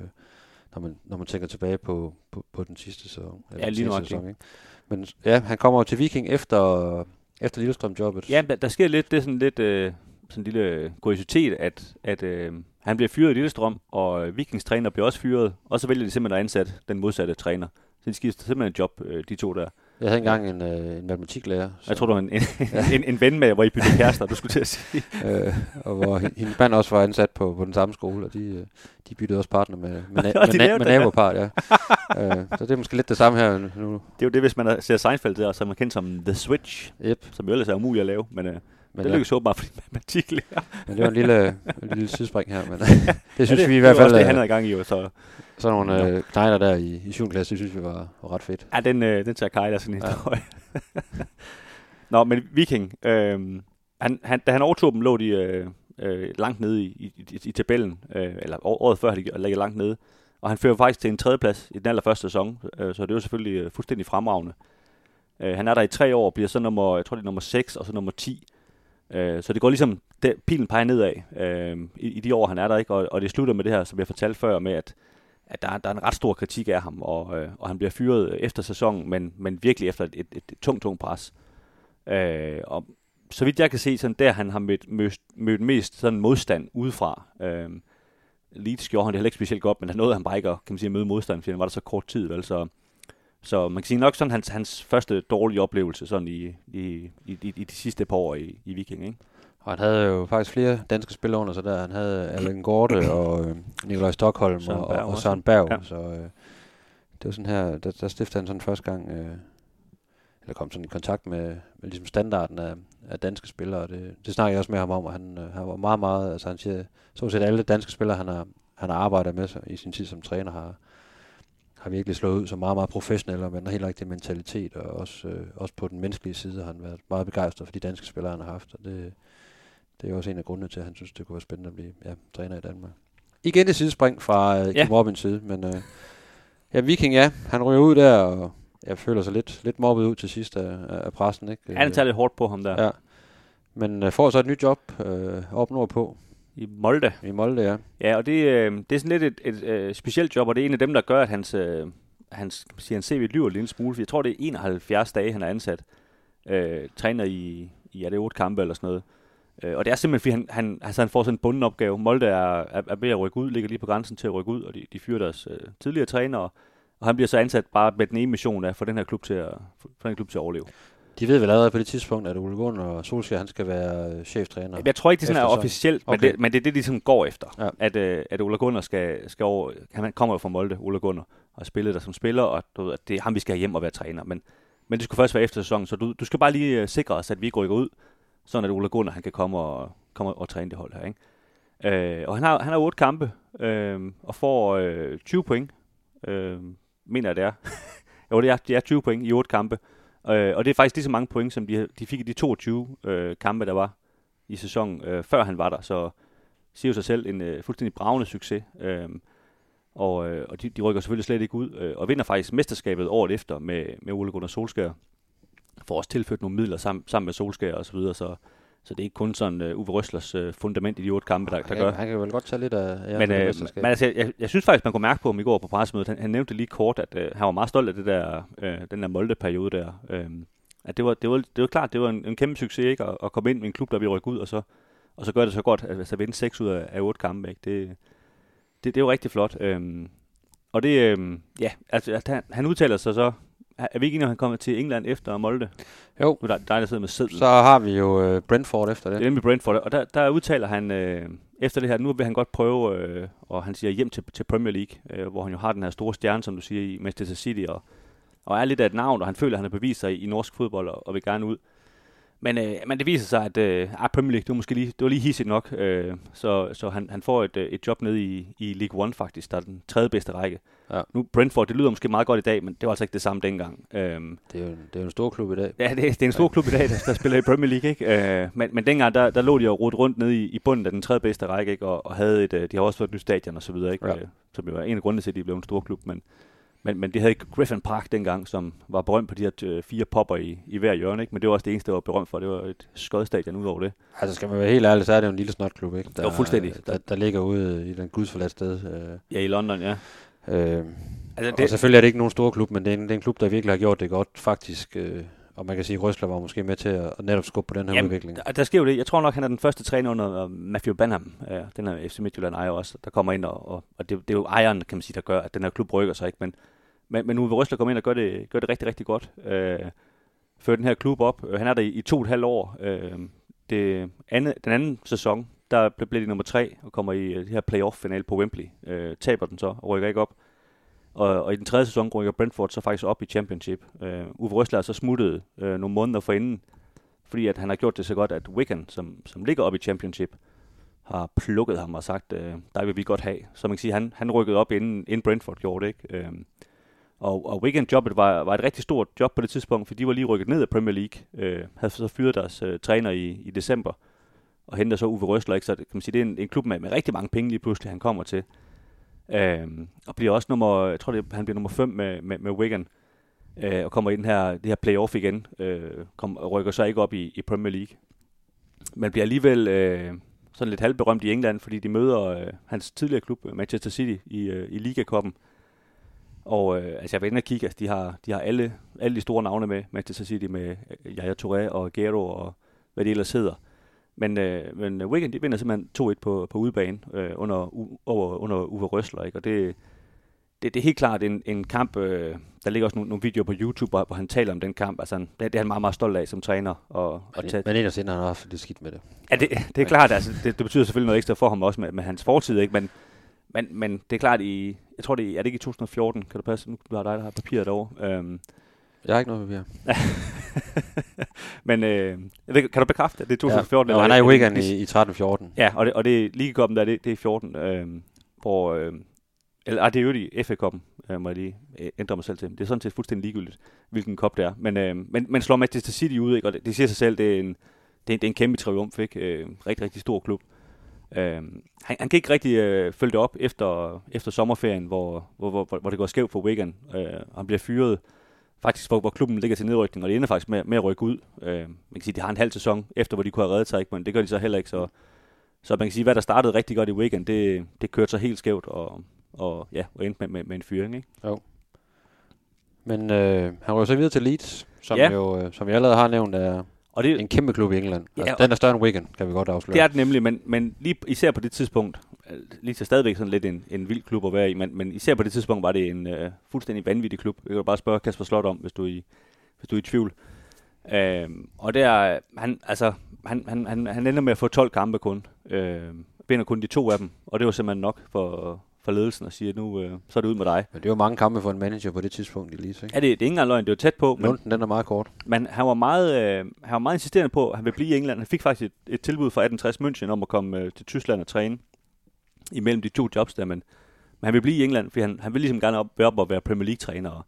når, man, når man tænker tilbage på, på, på den sidste sæson. Ja, lige nøjagtigt. sæson, ikke? Men ja, han kommer jo til Viking efter, efter Lillestrøm-jobbet. ja, der, der sker lidt, det er sådan lidt øh, sådan en lille kuriositet, at, at øh, han bliver fyret i Lillestrøm, og øh, Vikings træner bliver også fyret, og så vælger de simpelthen at ansætte den modsatte træner. Så de skifter simpelthen job, øh, de to der. Jeg havde engang en, øh, en matematiklærer, Så. Jeg tror, du var en, en, en, en ven med, hvor I byttede kærester, du skulle til at sige. øh, og hvor hen- hendes mand også var ansat på, på den samme skole, og de, øh, de byttede også partner med, med, de med, na- med ja. nabopart, ja. øh, så det er måske lidt det samme her nu. Det er jo det, hvis man ser Seinfeld der, som man kendt som The Switch, Yep. som jo ellers er umuligt at lave, men, øh, men det ja, lykkes åbenbart for din matematiklærer. men det var en lille, en lille sidespring her, men det synes ja, det, vi i det hvert var også fald, det, han øh, havde gang i jo, så sådan nogle øh, knejler der i, i 7. klasse, det synes vi var, var ret fedt. ja, den, øh, den tager Kajla sådan en Ja. historie. Nå, men Viking, øh, han, han, da han overtog dem, lå de øh, øh, langt nede i, i, i, i tabellen, øh, eller året før havde de ligget langt nede, og han fører faktisk til en tredjeplads i den allerførste sæson, øh, så det er jo selvfølgelig øh, fuldstændig fremragende. Øh, han er der i tre år, bliver så nummer, jeg tror det er nummer 6 og så nummer 10. Øh, så det går ligesom, det, pilen peger nedad øh, i, i de år, han er der, ikke? Og, og det slutter med det her, som jeg fortalte før, med at, at der, der er en ret stor kritik af ham, og, øh, og han bliver fyret efter sæsonen, men, men virkelig efter et, et, et, tungt, tungt pres. Øh, og så vidt jeg kan se, sådan der han har mødt, mødt, mødt mest sådan modstand udefra. Øh, Leeds gjorde han det heller ikke specielt godt, men han nåede han bare ikke at, kan man sige, at møde modstand, fordi han var der så kort tid, vel? Så, så man kan sige nok sådan hans, hans første dårlige oplevelse sådan i, i, i, i, de sidste par år i, i Viking, ikke? Og han havde jo faktisk flere danske spillere under sig der. Han havde Allen Gorte og øh, Nikolaj Stockholm Søren og, og, og. Søren Berg. Ja. Så øh, det var sådan her, der, der stiftede han sådan første gang, øh, eller kom sådan i kontakt med, med ligesom standarden af, af danske spillere. Og det, det snakker jeg også med ham om, og han, øh, han var meget, meget, altså han siger, så set alle danske spillere, han har, han har arbejdet med sig i sin tid som træner, har, har virkelig slået ud som meget, meget professionel en helt rigtig mentalitet, og også, øh, også på den menneskelige side har han været meget begejstret for de danske spillere, han har haft, og det, det er også en af grundene til, at han synes, det kunne være spændende at blive ja, træner i Danmark. Igen et sidespring fra øh, Kim Ja. Robins side, men øh, ja, Viking, ja, han ryger ud der, og jeg føler sig lidt, lidt mobbet ud til sidst af, af pressen, ikke? Han tager lidt hårdt på ham der ja. Men øh, får så et nyt job øh, op nordpå i Molde. i Molde, ja. Ja, og det, øh, det er sådan lidt et, et øh, specielt job, og det er en af dem, der gør, at hans, øh, hans, kan man sige, hans CV lyver lidt en smule. For jeg tror, det er 71 dage, han er ansat. Øh, træner i, i er det otte kampe eller sådan noget. Øh, og det er simpelthen, fordi han, han, altså, han får sådan en bunden opgave. Molde er, er, er ved at rykke ud, ligger lige på grænsen til at rykke ud, og de, de fyrer deres øh, tidligere trænere. Og han bliver så ansat bare med den ene mission af for den her klub til at, for den klub til at overleve. De ved vel allerede på det tidspunkt, at Ole Gunnar og Solskjaer, han skal være øh, cheftræner. Jeg tror ikke, det sådan er officielt, men, Okay. det, men det er det, de sådan går efter. Ja. At, øh, at Ole Gunnar skal, skal over... Han kommer jo fra Molde, Ole Gunnar, og har spillet der som spiller, og du ved, at det er ham, vi skal have hjem og være træner. Men, men det skulle først være efter sæsonen, så du, du skal bare lige øh, sikre os, at vi ikke rykker ud, sådan at Ole Gunnar han kan komme og, komme og træne det hold her. Ikke? Øh, og han har, han har otte kampe, øh, og får øh, 20 point, øh, mener jeg det er. jo, det er, det er 20 point i otte kampe. Øh, Øh, og det er faktisk lige så mange point, som de, de fik i de 22 øh, kampe, der var i sæsonen, øh, før han var der. Så siger jo sig selv en øh, fuldstændig bravende succes. Øh, og øh, og de, de rykker selvfølgelig slet ikke ud, øh, og vinder faktisk mesterskabet året efter med, med Ole Gunnar Solskjaer. Får også tilført nogle midler sammen, sammen med Solskjaer og så videre, så, så det er ikke kun sådan uh, Uwe Røslers uh, fundament i de otte kampe, der, der han, gør. kan, han kan vel godt tage lidt af ja, Men, øh, men altså, jeg, jeg synes faktisk, man kunne mærke på ham i går på pressemødet. Han, han nævnte lige kort, at øh, han var meget stolt af det der, øh, den der Molde-periode der. Øh, at det var, det, var, det var klart, det var en, en kæmpe succes ikke? At, at komme ind med en klub, der vil rykke ud, og så, og så gør det så godt, at altså, vinde seks ud af, af otte kampe. Ikke? Det, det, det er jo rigtig flot. Øh, og det, øh, ja, altså, at han, han udtaler sig så, er vi ikke enige, at han kommer til England efter Molde? jo, Nu er der der sidder med sædlen. så har vi jo øh, Brentford efter det. Det er nemlig Brentford, og der, der udtaler han øh, efter det her, nu vil han godt prøve, øh, og han siger hjem til, til Premier League, øh, hvor han jo har den her store stjerne, som du siger, i Manchester City, og, og er lidt af et navn, og han føler, at han har bevist sig i, i norsk fodbold, og, og vil gerne ud. Men, øh, men det viser sig, at øh, ah, Premier League, det var måske lige, det var lige hissigt nok. Øh, så så han, han får et, øh, et job nede i, i League One faktisk, der er den tredje bedste række. Ja. Nu Brentford, det lyder måske meget godt i dag, men det var altså ikke det samme dengang. Øh, Det er jo en, det er jo en stor klub i dag. Ja, det, det er en stor klub i dag, der, der spiller i Premier League, ikke? Øh, men, men dengang, der, der lå de jo rodet rundt nede i, i bunden af den tredje bedste række, ikke? Og, og havde et, øh, de har også fået et nyt stadion og så videre, ikke? Ja. Øh, som jo var en af grundene til, at de blev en stor klub, men, men, men de havde ikke Griffin Park dengang, som var berømt på de her øh, fire popper i, i hver hjørne, ikke? Men det var også det eneste, der var berømt for, det var et skodstadion ud over det. Altså skal man være helt ærlig, så er det jo en lille snotklub, ikke? Der, Jo, fuldstændig. Der, der ligger ude i den gudsforladt sted. Øh, Ja, i London, ja. øh, Altså, det... Og selvfølgelig er det ikke nogen stor klub, men det er en, det er en klub, der virkelig har gjort det godt, faktisk. Øh, og man kan sige, at Røsler var måske med til at, at netop skubbe på den her Jamen, udvikling. Der, der sker jo det. Jeg tror nok, han er den første træner under uh, Matthew Banham. Uh, den er FC Midtjylland ejer også, der kommer ind, og, og, og det, det, er jo ejeren, kan man sige, der gør, at den her klub rykker sig ikke. Men, men, men Uwe Røsler kommer ind og gør det, gør det rigtig, rigtig godt. Øh, føre den her klub op. Øh, han er der i, i to og et halvt år. Øh, det andet, den anden sæson, der blev, blev de nummer tre og kommer i øh, det her playoff-finale på Wembley. Øh, taber den så og rykker ikke op. Og, og i den tredje sæson rykker Brentford så faktisk op i Championship. Øh, Uwe Røsler er så smuttet øh, nogle måneder forinden, fordi at han har gjort det så godt, at Wigan, som, som ligger op i Championship, har plukket ham og sagt, øh, der vil vi godt have. Så man kan sige, han, han rykkede op, inden, inden Brentford gjorde det. Ikke? Øh, og, og Wigan-jobbet var, var et rigtig stort job på det tidspunkt, for de var lige rykket ned af Premier League, øh, havde så fyret deres øh, træner i, i december, og henter så Uwe Røsler. Ikke? Så det, kan man sige, det er en, en klub med, med rigtig mange penge lige pludselig, han kommer til. Øh, og bliver også nummer, jeg tror, det, han bliver nummer 5 med, med, med Wigan øh, og kommer i den her, det her playoff igen, øh, kom, og rykker så ikke op i, i Premier League. Men bliver alligevel øh, sådan lidt halvberømt i England, fordi de møder øh, hans tidligere klub, Manchester City, i, øh, i Ligakoppen. koppen og øh, altså jeg var inde og kigge, altså de har, de har alle, alle de store navne med, Manchester City med øh, Yaya Touré og Gero og hvad det ellers hedder. Men, øh, men Wigan, de vinder simpelthen 2-1 på, på udebane øh, under, u, over, under Uwe Røsler, ikke? og det, det, det er helt klart en, en kamp, øh, der ligger også nogle, nogle videoer på YouTube, hvor, hvor han taler om den kamp. Altså, han, det, det er han meget, meget stolt af som træner. Og, og Men, tage, men inderst inden har han haft det skidt med det. ja, det, det er klart, altså, det, det, betyder selvfølgelig noget ekstra for ham også med, med hans fortid, ikke? Men, men, men det er klart, i, jeg tror, det er, er det ikke i 2014, kan det passe? Nu har dig, der har papiret derovre. Øhm, Jeg har ikke noget papir. men øh, ved, kan du bekræfte, at det er 2014? Ja, jo, han er i Wigan i, i 13-14. Ja, og det, og det Ligekoppen der, det, det er 14, øh, hvor, øh, eller ah, det er jo i FA-koppen, øh, må jeg lige øh, ændre mig selv til. Det er sådan set fuldstændig ligegyldigt, hvilken kop det er. Men, øh, men, men slår Manchester City ud, ikke? og det, det siger sig selv, det er en, det er, det er en kæmpe triumf, ikke? Øh, rigtig, rigtig stor klub. Øh, han, han kan ikke rigtig øh, følge det op efter, efter sommerferien, hvor, hvor, hvor, hvor det går skævt for Wigan. Øh, han bliver fyret faktisk, hvor, hvor klubben ligger til nedrykning, og det ender faktisk med, med at rykke ud. Øh, man kan sige, de har en halv sæson efter, hvor de kunne have reddet sig, ikke? men det gør de så heller ikke. Så, så man kan sige, hvad der startede rigtig godt i Wigan, det, det kørte så helt skævt, og, og ja, og endte med, med, med en fyring. Ikke? Men øh, han rører så videre til Leeds, som Ja. jo, øh, som jeg allerede har nævnt, er Og det, en kæmpe klub i England. Altså, den er større end Wigan, kan vi godt afsløre. Det er det nemlig, men, men lige især på det tidspunkt, øh, lige til stadigvæk sådan lidt en, en vild klub at være i, men, men især på det tidspunkt var det en øh, fuldstændig vanvittig klub. Jeg kan bare spørge Kasper Slot om, hvis du er i, hvis du er i tvivl. Øhm, og der, han, altså, han, han, han, han ender med at få 12 kampe kun. Øhm, vinder kun de to af dem, og det var simpelthen nok for, for ledelsen at sige, at nu øh, så er det ud med dig. Men det var mange kampe for en manager på det tidspunkt i Leeds, ikke? Ja, det, det er ikke engang løgn, det var tæt på, men, Lunden, den er meget kort. men han var meget, øh, han var meget insisterende på, at han ville blive i England. Han fik faktisk et, et tilbud fra 1860 München om at komme øh, til Tyskland og træne imellem de to jobs der, men, men han vil blive i England, fordi han, han vil ligesom gerne op, være op og være Premier League-træner, og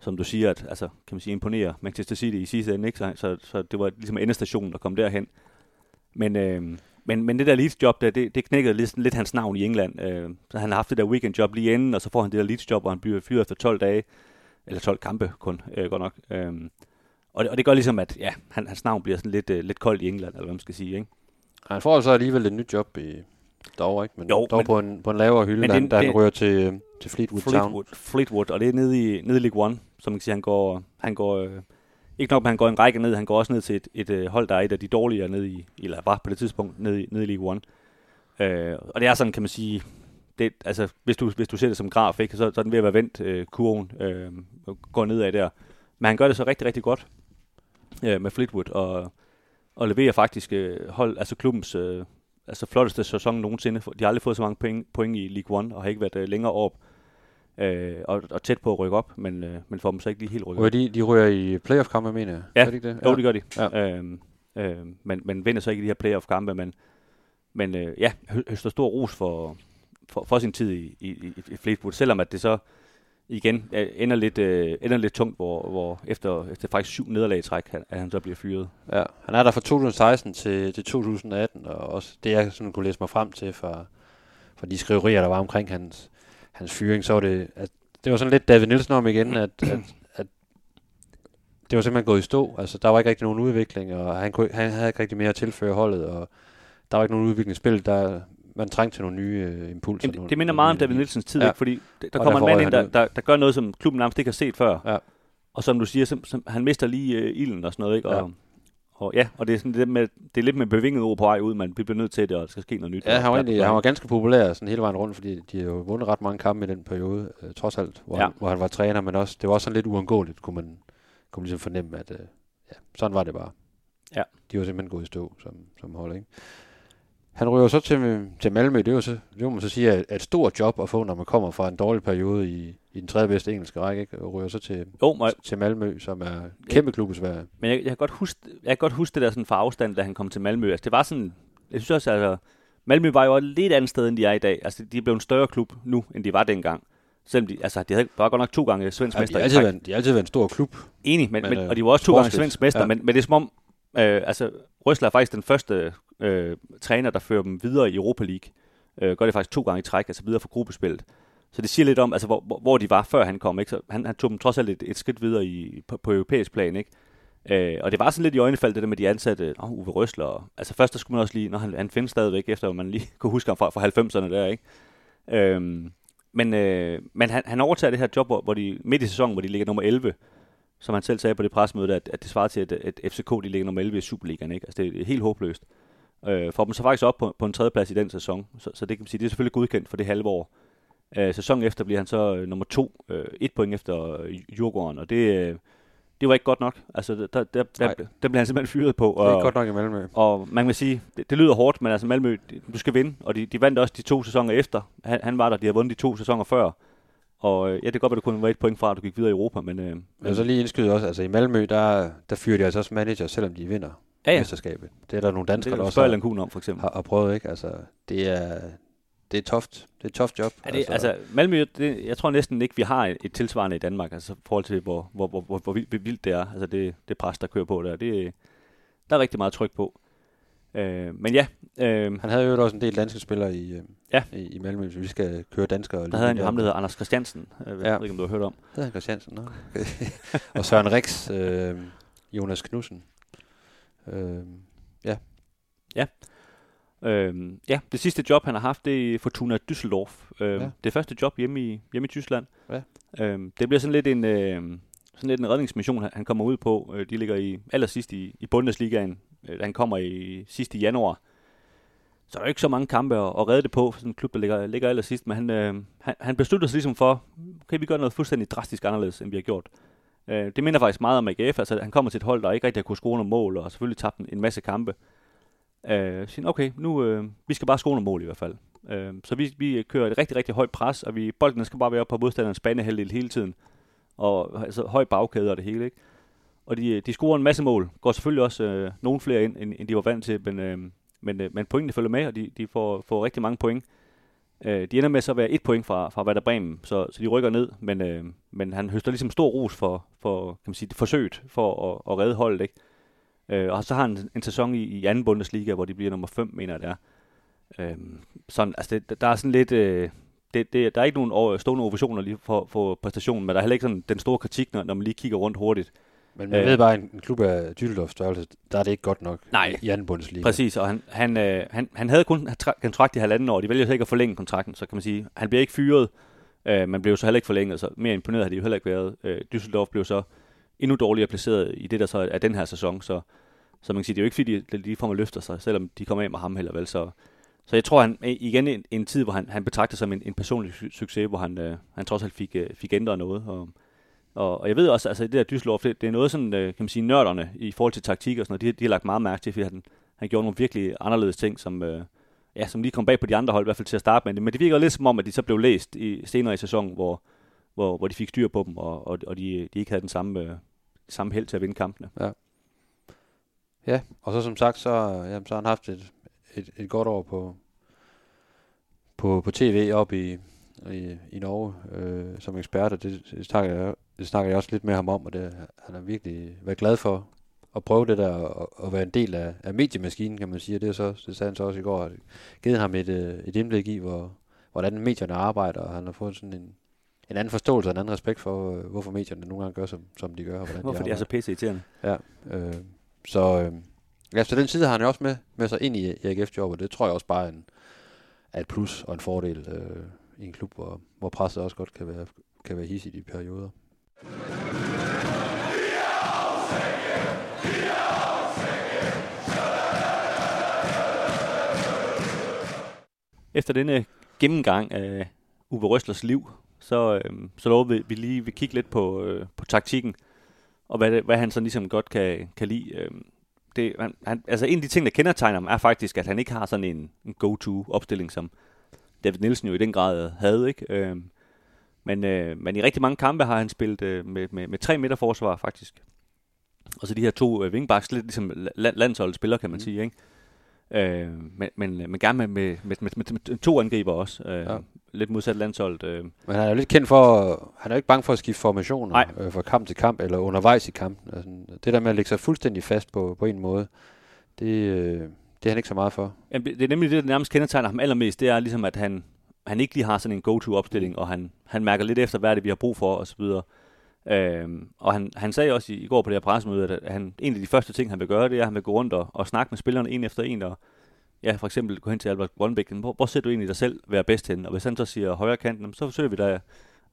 som du siger, at, altså, kan man sige, imponere Manchester City i sidste ende, ikke? Så, så, så det var ligesom endestationen at komme derhen. Men, øh, men, men det der Leeds-job, der, det, det knækkede lidt, lidt hans navn i England. Øh, så han har haft det der weekend-job lige inden, og så får han det der Leeds-job, hvor han bliver fyret efter 12 dage, eller 12 kampe kun, øh, godt nok. Øh, og, det, og det gør ligesom, at ja, han, hans navn bliver sådan lidt, øh, lidt koldt i England, eller hvad man skal sige, ikke? Han får altså alligevel et nyt job i derovre, ikke? Men Jo, dog men- på, en, på en lavere hylde, Men da, det- han- da han det- rører til, øh, til Fleetwood, Town. Fleetwood, Fleetwood, og det er nede i, nede i League One, som man kan sige, han går, han går øh, ikke nok, at han går en række ned, han går også ned til et, et øh, hold, der er et af de dårligere ned i, eller var på det tidspunkt, ned, i, ned i League One. Øh, og det er sådan, kan man sige, det, altså, hvis du, hvis du ser det som graf, ikke, så, så er den ved at være vendt, øh, kurven øh, går nedad der. Men han gør det så rigtig, rigtig godt øh, med Fleetwood, og, og leverer faktisk øh, hold, altså klubbens øh, altså flotteste sæson nogensinde. De har aldrig fået så mange point, point i League One, og har ikke været øh, længere op øh, og, og tæt på at rykke op, men, øh, men får dem så ikke lige helt rykket de, de rører i playoff-kampe, mener jeg. Ja. Er det ikke det? Jo, det gør de. Ja. Øhm, Øh, men, men vinder så ikke de her playoff-kampe, men, men øh, ja, hø- høster stor ros for, for, for sin tid i, i, i, i Fleetwood, selvom at det så igen øh, ender lidt, øh, ender lidt tungt, hvor, hvor efter, efter faktisk syv nederlag i træk, han, at han så bliver fyret. Ja, han er der fra 2016 til, til 2018, og også det, jeg sådan kunne læse mig frem til fra, fra de skriverier, der var omkring hans, hans fyring, så var det, at det var sådan lidt David Nielsen om igen, at, at, at det var simpelthen gået i stå. Altså, der var ikke rigtig nogen udvikling, og han, kunne, han havde ikke rigtig mere at tilføre holdet, og der var ikke nogen udvikling i spillet. Der, man trængte til nogle nye øh, impulser. Jamen, det minder nogle meget om David Nielsens tid, Ja. ikke? fordi der, der kommer en mand ind, der, der, der gør noget, som klubben nærmest ikke har set før. Ja. Og som du siger, som, som, han mister lige øh, ilden og sådan noget. Ikke? Og, Ja. Og, ja, og det er, sådan det, med, det er lidt med bevinget ord på vej ud, man bliver nødt til det, og der skal ske noget nyt. Ja, han var, egentlig, han var ganske populær sådan hele vejen rundt, fordi de har jo vundet ret mange kampe i den periode, øh, trods alt, hvor, ja. Hvor han var træner, men også, det var også sådan lidt uundgåeligt, kunne man, kunne man ligesom fornemme, at øh, ja, sådan var det bare. Ja. De var simpelthen gået i stå som, som hold, ikke? Han ryger så til, til Malmø, det er jo så, det må man så sige, er et stort job at få, når man kommer fra en dårlig periode i, i den tredje bedste engelske række, ikke? og ryger så til, Jo, må, til Malmø, som er kæmpe klub i Sverige. men jeg, jeg, kan godt huske, jeg kan godt huske det der sådan fra afstand, da han kom til Malmø. Altså, det var sådan, jeg synes også, altså, Malmø var jo et lidt andet sted, end de er i dag. Altså, de er blevet en større klub nu, end de var dengang. Selvom de, altså, de havde var godt nok to gange svensk Ja, de, mester har altid været, de altid været en stor klub. Enig, men, Men, men, øh, og de var også to gange svensk mester, ja. men, men det er som om, øh, altså, Røsler er faktisk den første øh, træner, der fører dem videre i Europa League. Øh, gør det faktisk to gange i træk, altså videre fra gruppespillet. Så det siger lidt om, altså, hvor, hvor- de var, før han kom. Ikke? Så han, han tog dem trods alt et, et skridt videre i, på, på europæisk plan. Ikke? Øh, og det var sådan lidt i øjnefald, det der med de ansatte, oh, Uwe Røsler. og- Altså først der skulle man også lige, når han, han findes stadigvæk, efter man lige kunne huske ham fra, fra 90'erne der, ikke? Øhm, men øh, men han, han overtager det her job, hvor, hvor de midt i sæsonen, hvor de ligger nummer 11, som han selv sagde på det pressemøde, at, at det svarer til, at, at FCK de ligger nummer 11 i Superligaen. Ikke? Altså det er helt håbløst. Øh, får dem så faktisk op på, på en tredjeplads i den sæson, så, så det kan man sige, det er selvfølgelig godkendt for det halve år. Øh, sæsonen efter bliver han så øh, nummer to, øh, et point efter øh, Djurgården, og det, øh, det var ikke godt nok. Altså, der, der, der, der, der blev han simpelthen fyret på. Det er Og, ikke godt nok i Malmø. og man kan sige, det, det lyder hårdt, men altså Malmø, de- du skal vinde, og de, de vandt også de to sæsoner efter. Han, han var der, de har vundet de to sæsoner før. Og øh, ja, det kan godt være, du kunne være et point fra, at du gik videre i Europa, men... Øh, Jeg vil så lige indskyde også, altså i Malmø, der, der fyrer de altså også manager, selvom de vinder ja, ja. mesterskabet. Det er der nogle Det danskere, der også har, om, for eksempel. har, har prøvet, ikke? Altså, det er, det er toft. Det er et toft job. Ja, det, altså, altså Malmø, det, jeg tror næsten ikke, vi har et, et tilsvarende i Danmark, altså i forhold til, hvor, hvor, hvor, hvor, hvor vildt, det er. Altså det, det pres, der kører på der, det, der er rigtig meget tryk på. Øh, men ja, øh, han havde jo også en del danske spillere i, øh, Ja. i, i Malmø, så vi skal køre danskere. der havde han jo ham, der hedder Anders Christiansen. Jeg ved Ja. ja. ikke, om du har hørt om. Hedder han Christiansen? Nå, okay. og Søren Rix, øh, Jonas Knudsen. Øh, Øh, ja, det sidste job, han har haft, det er Fortuna Düsseldorf. Øh, Ja. ja. Det første job hjemme i, hjemme i Tyskland. Ja. Øh, det bliver sådan lidt en, øh, sådan lidt en redningsmission, han, han kommer ud på. Øh, de ligger i allersidst i, i Bundesligaen. Øh, han kommer i sidst i januar. Så der er jo ikke så mange kampe at, at redde det på for sådan en klub, der ligger, ligger allersidst. Men han, øh, han, han beslutter sig ligesom for, okay, vi gør noget fuldstændig drastisk anderledes, end vi har gjort. Øh, det minder faktisk meget om AGF. Altså, han kommer til et hold, der ikke rigtig har kunnet score nogle mål, og selvfølgelig tabt en, en masse kampe. Øh, siger, okay, nu øh, vi skal bare score nogle mål i hvert fald. Øh, så vi, vi kører et rigtig, rigtig højt pres, og vi, bolden skal bare være oppe på modstanderens banehalvdel hele tiden. Og altså, høj bagkæde og det hele, ikke? Og de, de scorer en masse mål. Går selvfølgelig også øh, nogle flere ind, end, end de var vant til, men, øh, men, øh, men pointene følger med, og de, de får, får rigtig mange point. Øh, de ender med så at være et point fra, fra Werder Bremen, så, så de rykker ned, men, øh, men han høster ligesom stor ros for, for kan man sige, det forsøget for at, at redde holdet, ikke? Øh, og så har han en sæson i, i anden Bundesliga, hvor de bliver nummer 5, mener jeg det er. Øh, sådan, altså det, der er sådan lidt... Øh, det, det, der er ikke nogen stående ovationer lige for, for præstationen, men der er heller ikke sådan den store kritik, når, når man lige kigger rundt hurtigt. men man Øh. ved bare, at en, klub af Düsseldorf størrelse, der er det ikke godt nok Nej. i anden Bundesliga. Præcis, og han, han, øh, han, han havde kun tra- kontrakt i halvanden år. De vælger så ikke at forlænge kontrakten, så kan man sige, han bliver ikke fyret, øh, men blev så heller ikke forlænget, så mere imponeret har de jo heller ikke været. Øh, Düsseldorf blev så endnu dårligere placeret i det, der så er den her sæson, så, så man kan sige, det er jo ikke fordi, de lige får man løfter sig, selvom de kommer af med ham heller vel. Så, så jeg tror, han igen en, en tid, hvor han, han betragter som en, en personlig succes, hvor han, øh, han trods alt fik, øh, fik ændret noget. Og, og, og jeg ved også, altså det der Düsseldorf, det, det er noget sådan, øh, kan man sige, nørderne i forhold til taktik og sådan noget, de, de har lagt meget mærke til, fordi han, han gjorde nogle virkelig anderledes ting, som, øh, ja, som lige kom bag på de andre hold, i hvert fald til at starte med. Men det virker lidt som om, at de så blev læst i, senere i sæsonen, hvor, hvor, hvor de fik styr på dem, og, og, og de, de ikke havde den samme, øh, samme held til at vinde kampene. Ja, Ja, og så som sagt, så, jamen, så har han haft et, et, et godt år på, på, på tv op i, i, i Norge øh, som ekspert, og det, det, snakker jeg, det snakker jeg også lidt med ham om, og det, han har virkelig været glad for at prøve det der og, og være en del af, af mediemaskinen, kan man sige. Og det, er så, det sagde han så også i går, at givet ham et, øh, et indblik i, hvor, hvordan medierne arbejder, og han har fået sådan en, en anden forståelse og en anden respekt for, øh, hvorfor medierne nogle gange gør, som, som de gør. Og Hvorfor de, de er så pisse irriterende. Ja, øh, så, øh, ja, så den side har han jo også med, med sig ind i, i AGF-jobbet. Det tror jeg også bare er, en, er et plus og en fordel øh, i en klub, hvor, hvor presset også godt kan være, kan være hissigt i perioder. Efter denne gennemgang af Uwe Røslers liv, så, øh, så lover vi, vi lige vil kigge lidt på, øh, på taktikken, og hvad, det, hvad han sådan ligesom godt kan, kan lide. Øh, det, han, han, altså en af de ting, der kendetegner ham, er faktisk, at han ikke har sådan en, en go-to-opstilling, som David Nielsen jo i den grad havde. Ikke? Øh, men, øh, men i rigtig mange kampe har han spillet øh, med, med, med tre midterforsvar, faktisk. Og så de her to øh, wingbacks, lidt ligesom la- kan man mm. sige. Ikke? Øh, men, men, men gerne med, med, med, med, med, to angriber også. Øh, ja. Lidt modsat landsholdet. Øh. Men han er jo lidt kendt for, han er jo ikke bange for at skifte formationer øh, fra kamp til kamp, eller undervejs i kampen. Altså, det der med at lægge sig fuldstændig fast på, på en måde, det, øh, det er han ikke så meget for. Jamen, det er nemlig det, der nærmest kendetegner ham allermest, det er ligesom, at han, han ikke lige har sådan en go-to-opstilling, og han, han mærker lidt efter, hvad det, vi har brug for, osv. Øhm, og han, han sagde også i, i går på det her pressemøde, at han, en af de første ting, han vil gøre, det er, at han vil gå rundt og, og snakke med spillerne en efter en, og ja, for eksempel gå hen til Albert Grønbæk, hvor, hvor ser du egentlig dig selv være bedst hen? Og hvis han så siger højre kant, så forsøger vi da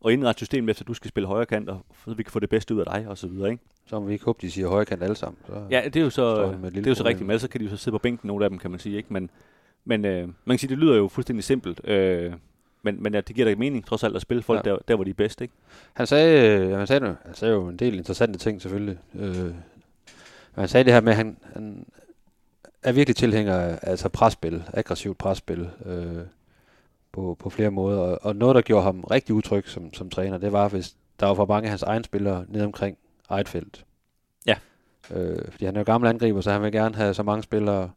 at indrette systemet efter, at du skal spille højre kant, og så vi kan få det bedste ud af dig, og så videre, ikke? Så må vi ikke håbe, de siger højre kant alle sammen. Så ja, det er jo så, det er jo så rigtigt, men så kan de jo så sidde på bænken, nogle af dem, kan man sige, ikke? Men, men øh, man kan sige, det lyder jo fuldstændig simpelt, øh, men, men ja, det giver da mening, trods alt, at spille folk ja. der, der, hvor de er bedst, ikke? Han sagde, han sagde, han sagde jo en del interessante ting, selvfølgelig. Øh, han sagde det her med, at han, han er virkelig tilhænger af altså presspil, aggressivt presspil, øh, på, på flere måder. Og, og noget, der gjorde ham rigtig utryg som, som træner, det var, hvis der var for mange af hans egne spillere ned omkring eget felt. Ja. Øh, fordi han er jo gammel angriber, så han vil gerne have så mange spillere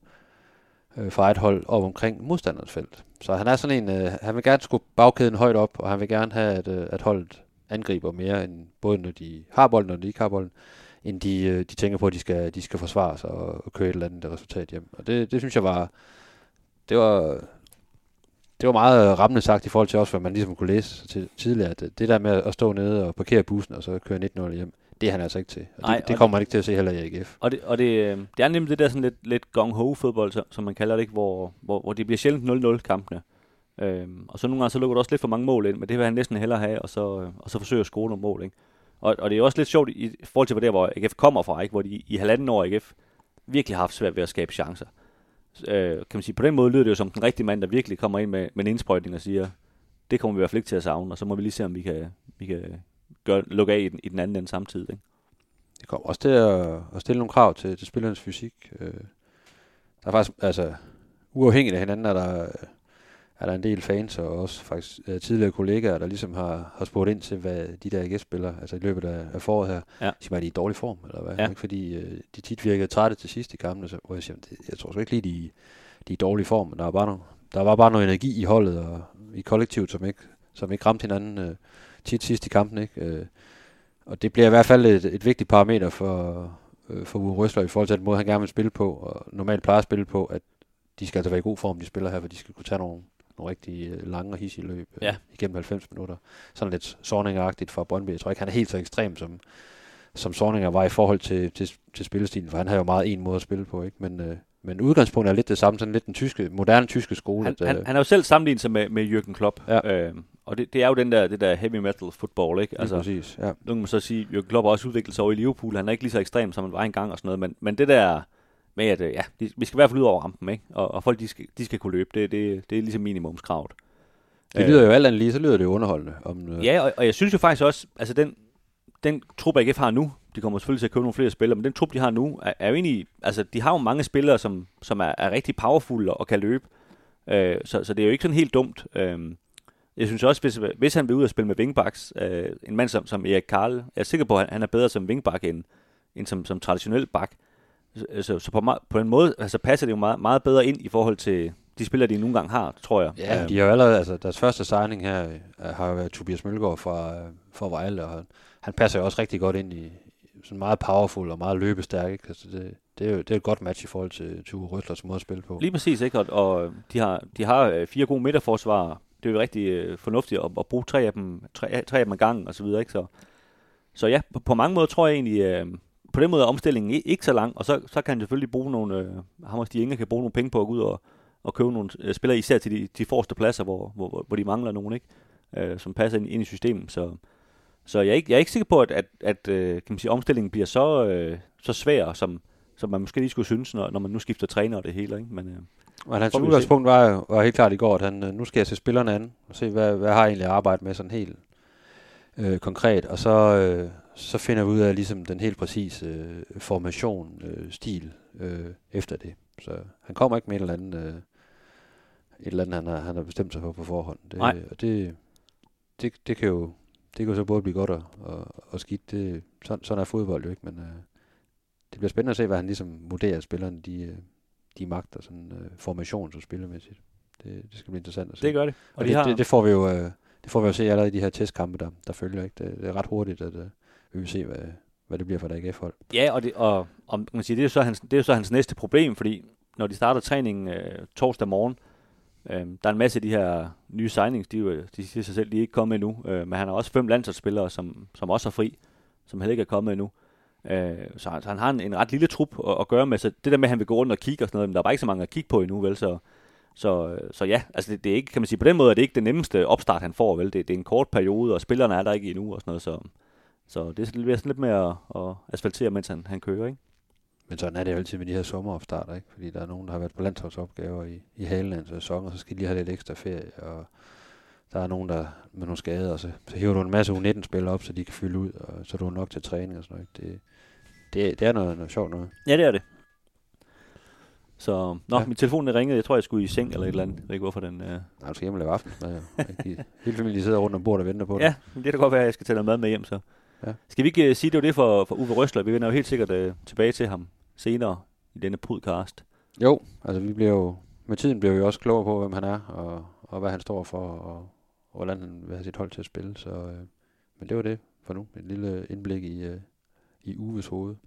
øh, fra et hold op omkring modstanderens felt. Så han er sådan en, øh, han vil gerne skubbe bagkæden højt op, og han vil gerne have, at, øh, at holdet angriber mere, end både når de har bolden, og når de ikke har bolden, end de, øh, de tænker på, at de skal, de skal forsvare sig og, og køre et eller andet resultat hjem. Og det, det synes jeg var, det var, det var meget rammende sagt i forhold til også, hvad man ligesom kunne læse til, tidligere, at det der med at stå nede og parkere bussen og så køre 19 hjem, det er han altså ikke til. Og Nej, det, det kommer man ikke til at se heller i AGF. Og det, og det, det er nemlig det der sådan lidt, lidt gong-ho-fodbold, som man kalder det, ikke, hvor, hvor, hvor det bliver sjældent 0-0 kampene. Øhm, og så nogle gange så lukker der også lidt for mange mål ind, men det vil han næsten hellere have, og så, og så forsøge at score nogle mål. Ikke? Og, og det er også lidt sjovt i forhold til, hvor, der, hvor AGF kommer fra, ikke? hvor de i halvanden år AGF virkelig har haft svært ved at skabe chancer. Øh, kan man sige, på den måde lyder det jo som den rigtige mand, der virkelig kommer ind med, med en indsprøjtning og siger, det kommer vi i hvert fald ikke til at savne, og så må vi lige se, om vi kan, vi kan gøre, lukke af i den, i den anden ende samtidig. Ikke? Det kommer også til at, at stille nogle krav til, til spillernes fysik. Øh, der er faktisk, altså, uafhængigt af hinanden, er der, er der en del fans og også faktisk uh, tidligere kollegaer, der ligesom har, har spurgt ind til, hvad de der AGF-spillere, altså i løbet af, af foråret her, ja. siger, er de i dårlig form, eller hvad? Ja. Ikke? Fordi uh, de tit virkede trætte til sidst i kampene, så, hvor jeg siger, det, jeg tror sgu ikke lige, de, de er i dårlig form, men der, er bare no, der var bare noget energi i holdet og i kollektivet, som ikke, som ikke ramte hinanden uh, tit sidst i kampen, ikke? Uh, og det bliver i hvert fald et, et vigtigt parameter for, uh, for Uwe Røsler i forhold til den måde, han gerne vil spille på, og normalt plejer at spille på, at de skal altså være i god form, de spiller her, for de skal kunne tage nogle, nogle rigtig øh, lange og hissige løb øh, ja. igennem 90 minutter. Sådan lidt sorninger fra Brøndby. Jeg tror ikke, han er helt så ekstrem, som, som Sorninger var i forhold til, til, til spillestilen, for han har jo meget en måde at spille på, ikke? Men, øh, men udgangspunktet er lidt det samme, sådan lidt den tyske, moderne tyske skole. Han, at, han, han har jo selv sammenlignet sig med, med Jürgen Klopp, ja. øh, og det, det er jo den der, det der heavy metal football, ikke? Altså, præcis, ja. Nu kan man så sige, Jürgen Klopp har også udviklet sig over i Liverpool, han er ikke lige så ekstrem, som han var engang og sådan noget, men, men det der med, at ja, vi skal i hvert fald ud over rampen, ikke? Og, og folk, de skal, de skal kunne løbe, det, det, det er ligesom minimumskravet. Det lyder jo alt andet lige, så lyder det jo underholdende. Om, øh. Ja, og, og jeg synes jo faktisk også, altså den, den trup, AGF har nu, de kommer selvfølgelig til at købe nogle flere spillere, men den trup, de har nu, er, er jo egentlig, altså de har jo mange spillere, som, som er, er rigtig powerful og kan løbe. Øh, så, så det er jo ikke sådan helt dumt. Øh, jeg synes også, hvis, hvis han vil ud og spille med wingbacks, øh, en mand som, som Erik Karl, jeg er sikker på, at han er bedre som wingback end, end som, som traditionel bak. Så, så på, ma- på en måde altså, passer det jo meget, meget bedre ind i forhold til de spillere, de nogle gange har, tror jeg. Ja, Øhm, de har jo allerede, altså deres første signing her øh, har jo været Tobias Mølgaard fra, øh, fra Vejle, og han passer jo også rigtig godt ind i sådan meget powerful og meget løbestærk. Ikke? Altså det, det, er jo det er et godt match i forhold til Tue Røslers måde at spille på. Lige præcis, ikke? Og, og de har, de har øh, fire gode midterforsvar. Det er jo rigtig øh, fornuftigt at, at bruge tre af dem, tre, tre af dem ad gangen og så videre, ikke? Så, så ja, på, på mange måder tror jeg egentlig, øh, på den måde er omstillingen ikke, så lang, og så, så kan han selvfølgelig bruge nogle, øh, ham og Stig Inge kan bruge nogle penge på at gå ud og, og købe nogle øh, spillere, især til de, de forreste pladser, hvor, hvor, hvor de mangler nogen, ikke? Øh, som passer ind, ind i systemet. Så, så jeg, er ikke, jeg er ikke sikker på, at, at, at øh, kan man sige, omstillingen bliver så, øh, så svær, som, som man måske lige skulle synes, når, når man nu skifter træner og det hele. Ikke? Men, øh, men hans udgangspunkt var, jo- var helt klart i går, at han, øh, nu skal jeg se spillerne an, og se, hvad, hvad har jeg egentlig arbejdet med sådan helt øh, konkret, og så, øh, så finder vi ud af ligesom den helt præcise øh, formation, øh, stil øh, efter det. Så han kommer ikke med et eller andet, øh, et eller andet han, har, han har bestemt sig for på forhånd. Det, Nej. Og det, det, det kan jo det kan jo så både blive godt og, og, og skidt. Det, sådan, sådan er fodbold jo ikke, men øh, det bliver spændende at se, hvad han ligesom vurderer, at spillerne de, øh, de magter sådan øh, formations- og spillemæssigt. Det, det skal blive interessant at se. det gør det. og det, det, det, får vi jo øh, det får vi jo se allerede i de her testkampe, der, der følger. Ikke? Det, det er ret hurtigt, at øh, vi vil se, hvad, hvad det bliver for et AGF-hold. Ja, og, det, og, og man kan sige, det, er jo så hans, det er jo så hans næste problem, fordi når de starter træningen øh, torsdag morgen, øh, der er en masse af de her nye signings, de, jo- de siger sig selv, de er ikke kommet endnu, øh, men han har også fem landsholdsspillere, som, som også er fri, som heller ikke er kommet endnu. Øh, Øh, så, han, så han har en, en ret lille trup at, at gøre med, så det der med, at han vil gå rundt og kigge og sådan noget, men der er bare ikke så mange at kigge på endnu, vel, så, så, så ja, altså det, det, er ikke, kan man sige, på den måde er det ikke den nemmeste opstart, han får, vel, det, det er en kort periode, og spillerne er der ikke endnu og sådan noget, så, så det bliver sådan, lidt- sådan lidt med at, at asfaltere, mens han, han kører, ikke? Men sådan er det jo altid med de her sommeropstarter, ikke? Fordi der er nogen, der har været på landsholdsopgaver i, i halen af en sæson, og så skal de lige have lidt ekstra ferie, og der er nogen, der med nogle skader, og så, så hiver du en masse U19-spillere op, så de kan fylde ud, og så er du nok til træning og sådan noget. ikke? Det, det, det er noget, noget sjovt noget. Ja, det er det. Så, nå, Ja. min telefon den ringede. Jeg tror, jeg skulle i seng eller et eller andet. Jeg ved ikke, hvorfor den... Øh... Nej, du skal hjem og lave. Ikke? Hele familien sidder rundt om bordet og venter på dig. Ja, det kan godt være, at jeg skal tage noget mad med hjem, så. Ja. Skal vi ikke uh, sige, det var det for, for Uwe Røsler? Vi vender jo helt sikkert uh, tilbage til ham senere i denne podcast. Jo, altså vi bliver jo, med tiden bliver vi også klogere på, hvem han er, og, og hvad han står for, og, og hvordan han vil have sit hold til at spille. Så, øh, men det var det for nu. Et lille indblik i, øh, i Uves hoved.